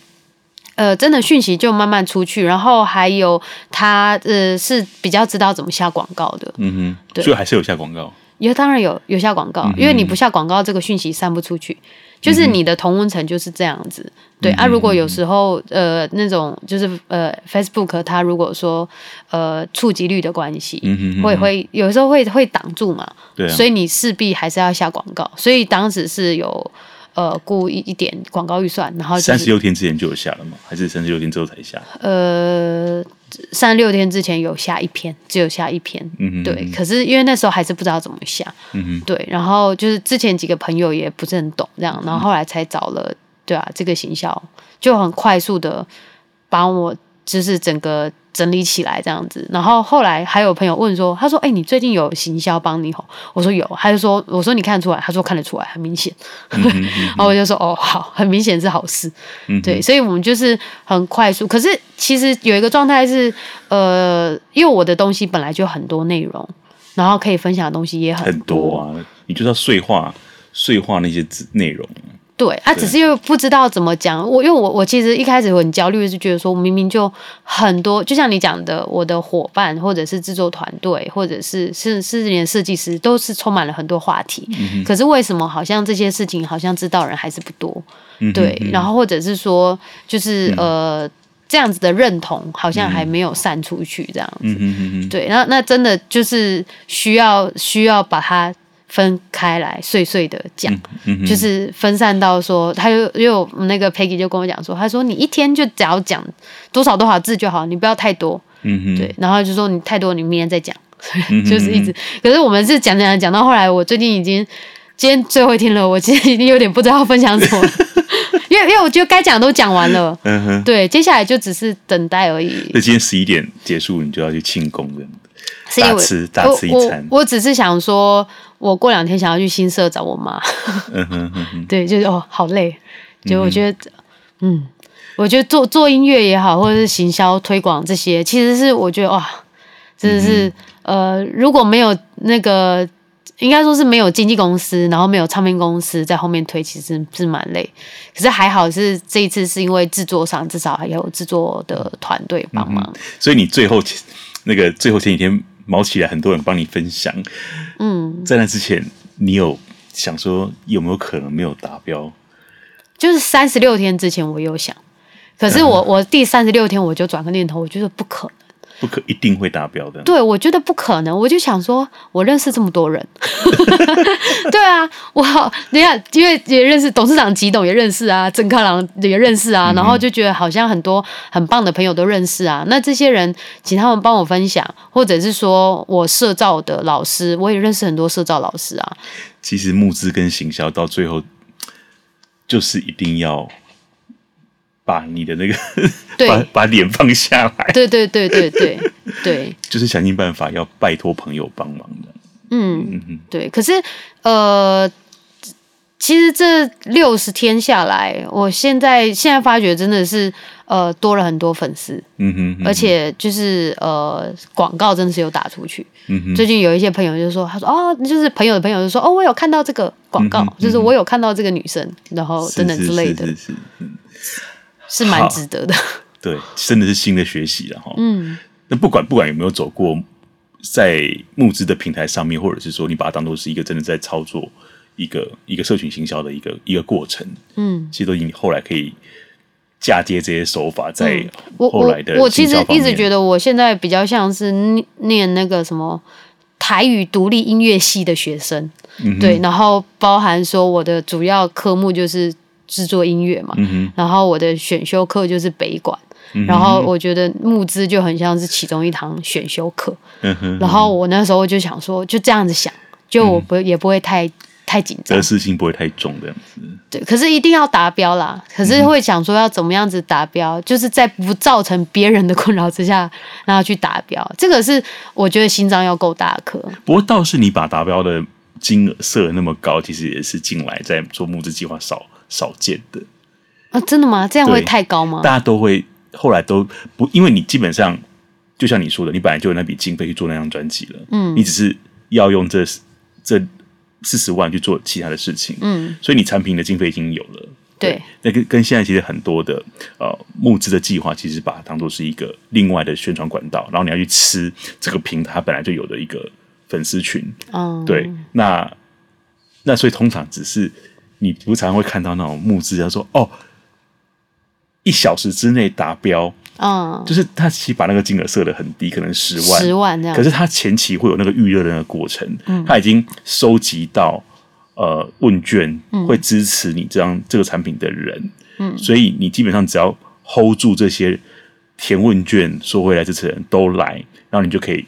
呃，真的讯息就慢慢出去，然后还有他呃是比较知道怎么下广告的，
嗯哼，对，所以还是有下广告，
有当然有有下广告，嗯、因为你不下广告，这个讯息散不出去，就是你的同温层就是这样子，嗯、对啊。如果有时候呃那种就是呃 Facebook 它如果说呃触及率的关系，会会有时候会会挡住嘛，对、啊，所以你势必还是要下广告，所以当时是有。呃，估一一点广告预算，然后
三十六天之前就有下了吗？还是三十六天之后才下？
呃，三十六天之前有下一篇，只有下一篇。嗯哼，对。可是因为那时候还是不知道怎么下。嗯哼，对。然后就是之前几个朋友也不是很懂这样，然后后来才找了，对啊，这个行销就很快速的帮我，就是整个。整理起来这样子，然后后来还有朋友问说，他说：“哎、欸，你最近有行销帮你吼？”我说：“有。”他就说：“我说你看得出来？”他说：“看得出来，很明显。嗯哼嗯哼”然后我就说：“哦，好，很明显是好事。嗯”对，所以我们就是很快速。可是其实有一个状态是，呃，因为我的东西本来就很多内容，然后可以分享的东西也很多，
啊。你就是要碎化、碎化那些字内容。
对，他、啊、只是因为不知道怎么讲。我因为我我其实一开始很焦虑，是觉得说明明就很多，就像你讲的，我的伙伴或者是制作团队，或者是是是连设计师，都是充满了很多话题。嗯、可是为什么好像这些事情好像知道人还是不多？对，然后或者是说，就是、嗯、呃这样子的认同好像还没有散出去，这样子。嗯、对，那那真的就是需要需要把它。分开来，碎碎的讲，嗯嗯、就是分散到说，他又又那个 Peggy 就跟我讲说，他说你一天就只要讲多少多少字就好，你不要太多，嗯哼。对，然后就说你太多，你明天再讲，[laughs] 就是一直。可是我们是讲讲讲到后来，我最近已经今天最后一天了，我其实已经有点不知道分享什么，[laughs] 因为因为我觉得该讲的都讲完了，嗯哼，对，接下来就只是等待而已。
那今天十一点结束，你就要去庆功的。大吃大吃一餐
我我，我只是想说，我过两天想要去新社找我妈。嗯哼嗯哼，[laughs] 对，就是哦，好累。就我觉得，嗯，嗯，我觉得做做音乐也好，或者是行销推广这些，其实是我觉得哇，真的是、嗯、呃，如果没有那个，应该说是没有经纪公司，然后没有唱片公司在后面推，其实是蛮累。可是还好是这一次是因为制作上至少还有制作的团队帮忙、嗯，
所以你最后那个最后前几天。毛起来，很多人帮你分享。嗯，在那之前，你有想说有没有可能没有达标？
就是三十六天之前，我有想，可是我、嗯、我第三十六天我就转个念头，我觉得不可能。
不可一定会达标的。
对，我觉得不可能。我就想说，我认识这么多人，[laughs] 对啊，我你看，因为也认识董事长吉董也认识啊，曾康朗也认识啊，然后就觉得好像很多很棒的朋友都认识啊。那这些人，请他们帮我分享，或者是说我社造的老师，我也认识很多社造老师啊。
其实募资跟行销到最后，就是一定要。把你的那个对 [laughs] 把把脸放下来，
对对对对对 [laughs] 对，
就是想尽办法要拜托朋友帮忙的。
嗯嗯哼对。可是呃，其实这六十天下来，我现在现在发觉真的是呃多了很多粉丝。嗯哼，嗯哼，而且就是呃广告真的是有打出去。嗯哼，最近有一些朋友就说，他说哦，就是朋友的朋友就说哦，我有看到这个广告，嗯哼，就是我有看到这个女生，然后等等之类的。是是是是蛮值得的，[laughs]
对，真的是新的学习了哈。嗯，那不管不管有没有走过在募资的平台上面，或者是说你把它当做是一个真的在操作一个一个社群行销的一个一个过程，嗯，其实都已经后来可以嫁接这些手法在后来的、嗯我。我其实一直觉得我现在比较像是念那个什么台语独立音乐系的学生，嗯、对，然后包含说我的主要科目就是。制作音乐嘛，嗯、然后我的选修课就是北管，然后我觉得募资就很像是其中一堂选修课，嗯、然后我那时候就想说，就这样子想，就我不、嗯、也不会太
太紧张，
得失心不会太重这样子。
对，可是一定要达标啦。可是会想说要怎么样子达标，嗯、就是在不造成别人的困扰之下，然后去达标。这个是我觉得心脏要够大颗。
不过倒是你把达标的金额设得那么高，其实也是近来在做募资计划少少见的。
啊，真的吗？这样会太高吗？
大家都会后来都不，因为你基本上就像你说的，你本来就有那笔经费去做那张专辑了，嗯，你只是要用这这四十万去做其他的事情，嗯，所以你产品的经费已经有了，对，那跟跟现在其实很多的呃募资的计划，其实把它当做是一个另外的宣传管道，然后你要去吃这个平台本来就有的一个粉丝群，嗯，对，那那所以通常只是你不常常会看到那种募资，他说哦。一小时之内达标，嗯，就是他其实把那个金额设的很低，可能十万，
十万这样。
可是他前期会有那个预热的那个过程，嗯，他已经收集到呃问卷，会支持你这样这个产品的人，嗯，所以你基本上只要 hold 住这些填问卷说回来这些人都来，然后你就可以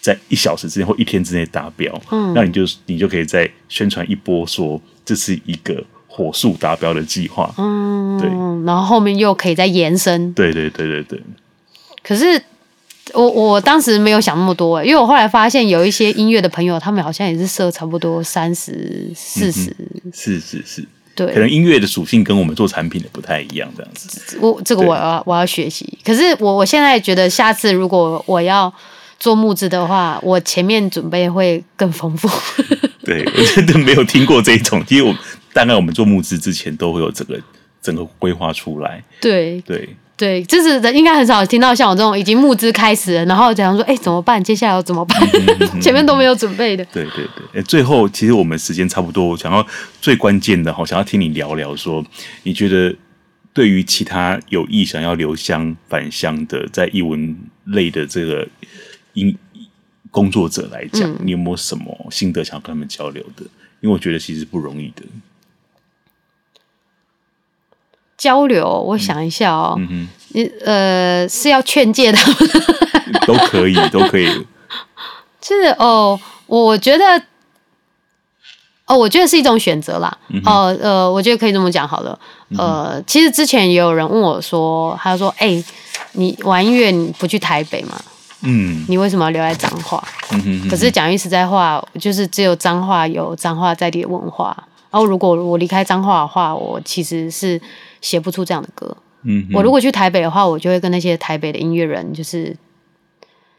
在一小时之内或一天之内达标，嗯，那你就你就可以再宣传一波，说这是一个。火速达标的计划，嗯，对，
然后后面又可以再延伸，
对对对对对。
可是我我当时没有想那么多，因为我后来发现有一些音乐的朋友，他们好像也是设差不多三十、四十，
是是是，
对，
可能音乐的属性跟我们做产品的不太一样，这样子。
我这个我要我要学习，可是我我现在觉得下次如果我要做募资的话，我前面准备会更丰富。[laughs]
对，我真的没有听过这一种，因为我。大概我们做募资之前都会有整个整个规划出来。
对
对
对，就是应该很少听到像我这种已经募资开始了，然后讲说哎怎么办？接下来要怎么办？前面都没有准备的。
对对对，最后其实我们时间差不多，我想要最关键的哈，想要听你聊聊说，你觉得对于其他有意想要留乡返乡的在译文类的这个音工作者来讲，嗯、你有没有什么心得想要跟他们交流的？因为我觉得其实不容易的。
交流，我想一下哦，嗯嗯、呃，是要劝诫他们，[laughs]
都可以，都可以。
就是哦，我觉得，哦，我觉得是一种选择啦。哦，呃，我觉得可以这么讲好了。呃，其实之前也有人问我说，他说：“哎、欸，你玩音乐你不去台北吗？嗯，你为什么要留在彰化？嗯哼嗯哼可是讲句实在话，就是只有彰化有彰化在地的文化。然后如果我离开彰化的话，我其实是。写不出这样的歌。嗯，我如果去台北的话，我就会跟那些台北的音乐人，就是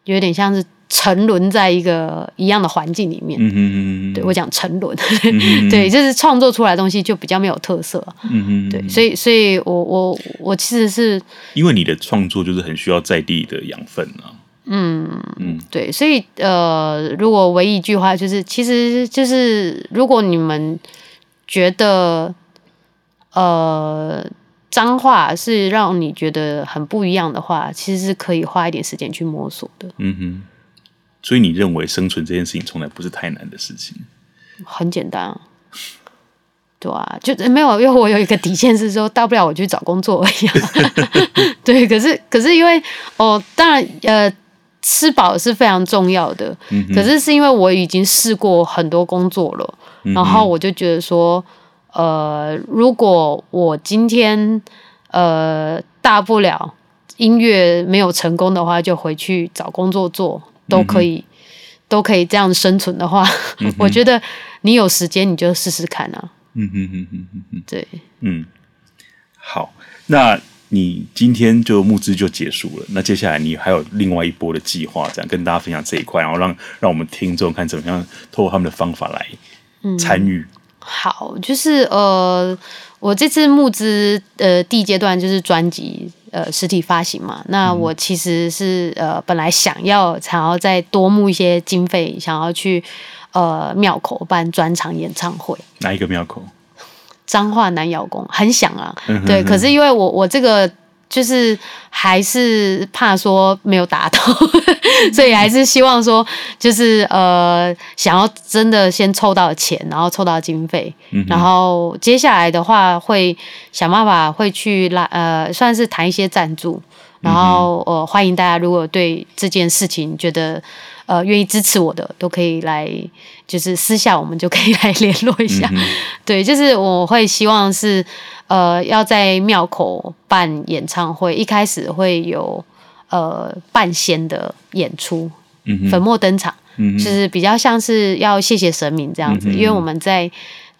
有点像是沉沦在一个一样的环境里面。对我讲沉沦，嗯、[laughs] 对，就是创作出来的东西就比较没有特色。嗯哼，对，所以，所以我我我其实是
因为你的创作就是很需要在地的养分啊。嗯
嗯，对，所以呃，如果唯一一句话就是，其实就是如果你们觉得。呃，脏话是让你觉得很不一样的话，其实是可以花一点时间去摸索的。
嗯哼，所以你认为生存这件事情从来不是太难的事情？
很简单啊，对啊，就没有，因为我有一个底线是说，大不了我去找工作而已啊。[laughs] 对，可是可是因为哦，当然呃，吃饱是非常重要的。嗯，可是是因为我已经试过很多工作了，然后我就觉得说。呃，如果我今天呃大不了音乐没有成功的话，就回去找工作做，都可以，嗯、都可以这样生存的话，嗯、[laughs] 我觉得你有时间你就试试看啊。嗯哼哼哼哼哼，对，
嗯，好，那你今天就募资就结束了，那接下来你还有另外一波的计划，这样跟大家分享这一块，然后让让我们听众看怎么样透过他们的方法来参与。嗯
好，就是呃，我这次募资呃第一阶段就是专辑呃实体发行嘛。那我其实是呃本来想要想要再多募一些经费，想要去呃庙口办专场演唱会。
哪一个庙口？
彰化南瑶宫，很想啊。嗯、哼哼对，可是因为我我这个。就是还是怕说没有达到，[laughs] 所以还是希望说，就是呃，想要真的先凑到钱，然后凑到经费，嗯、然后接下来的话会想办法会去拉呃，算是谈一些赞助，然后呃，欢迎大家如果对这件事情觉得呃愿意支持我的，都可以来，就是私下我们就可以来联络一下。嗯、[laughs] 对，就是我会希望是呃要在庙口办演唱会，一开始会有呃半仙的演出，嗯、粉墨登场。嗯，就是比较像是要谢谢神明这样子，嗯、因为我们在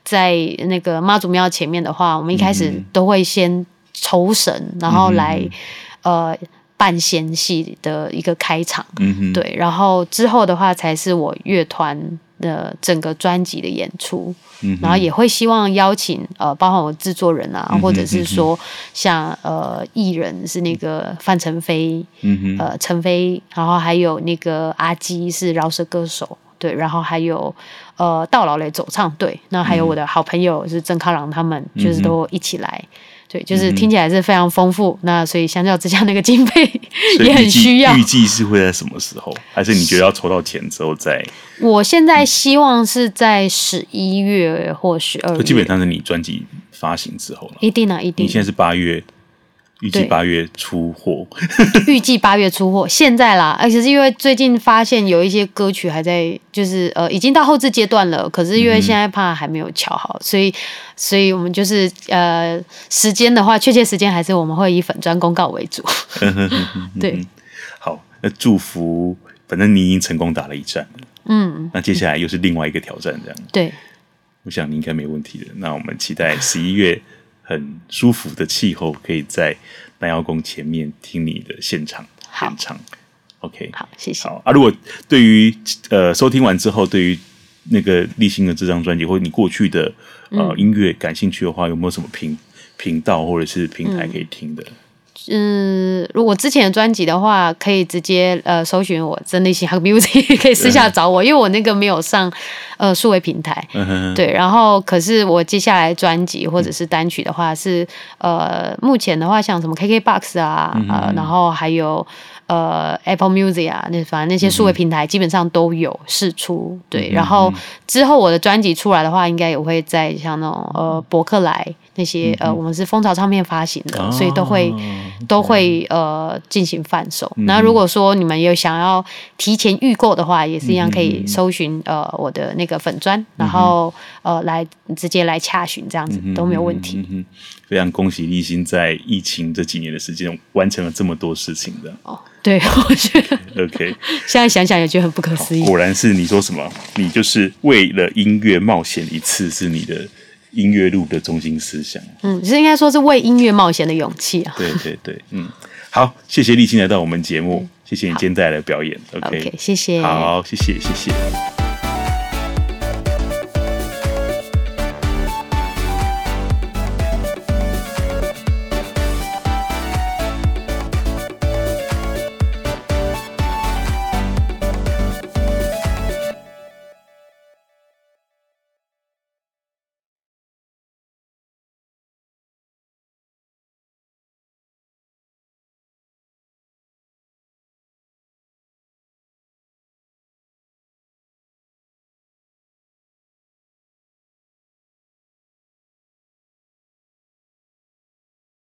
在那个妈祖庙前面的话，我们一开始都会先酬神，嗯、然后来呃半仙戏的一个开场，嗯，对，然后之后的话才是我乐团的整个专辑的演出。然后也会希望邀请呃，包括我制作人啊，或者是说像呃艺人是那个范丞丞，嗯、哼。呃陈飞，然后还有那个阿基是饶舌歌手，对，然后还有呃道老雷走唱队，那还有我的好朋友是郑康朗，他们就是都一起来。对，就是听起来是非常丰富。嗯、那所以相较之下，那个经费也很需要。
预计是会在什么时候？还是你觉得要筹到钱之后再？[laughs]
我现在希望是在十一月或十二月。
基本上是你专辑发行之后了。
一定啊，一定。
你现在是八月。预计八月出货，[laughs]
预计八月出货。现在啦，而且是因为最近发现有一些歌曲还在，就是呃，已经到后置阶段了。可是因为现在怕还没有敲好，所以，所以我们就是呃，时间的话，确切时间还是我们会以粉砖公告为主。[laughs] 对，
好，那祝福，反正你已经成功打了一战，嗯，那接下来又是另外一个挑战，这样。
对，
我想你应该没问题的。那我们期待十一月。很舒服的气候，可以在南瑶宫前面听你的现场演唱。OK，
好，谢谢。
好啊，如果对于呃收听完之后，对于那个立新的这张专辑，或者你过去的呃音乐感兴趣的话，有没有什么频频道或者是平台可以听的？嗯
嗯，如果之前的专辑的话，可以直接呃搜寻我真立新 Hug Music，[laughs] 可以私下找我，因为我那个没有上呃数位平台。嗯、对，然后可是我接下来专辑或者是单曲的话是，是呃目前的话像什么 KKBOX 啊，嗯、呃，然后还有呃 Apple Music 啊，那反正那些数位平台基本上都有试出。对，然后之后我的专辑出来的话，应该也会在像那种呃博客来。那些呃，我们是蜂巢唱片发行的，哦、所以都会都会呃进行贩售。嗯、那如果说你们有想要提前预购的话，也是一样可以搜寻呃我的那个粉砖，然后呃来直接来洽询，这样子都没有问题。嗯嗯、
非常恭喜立新在疫情这几年的时间完成了这么多事情的。
哦，对，[laughs] 我觉得
OK。
现在想想也觉得很不可思议。
果然是你说什么，你就是为了音乐冒险一次，是你的。音乐路的中心思想，
嗯，其实应该说是为音乐冒险的勇气啊。
对对对，嗯，好，谢谢立青来到我们节目，嗯、谢谢你今天带来的表演。OK，, okay
谢谢，
好，谢谢，谢谢。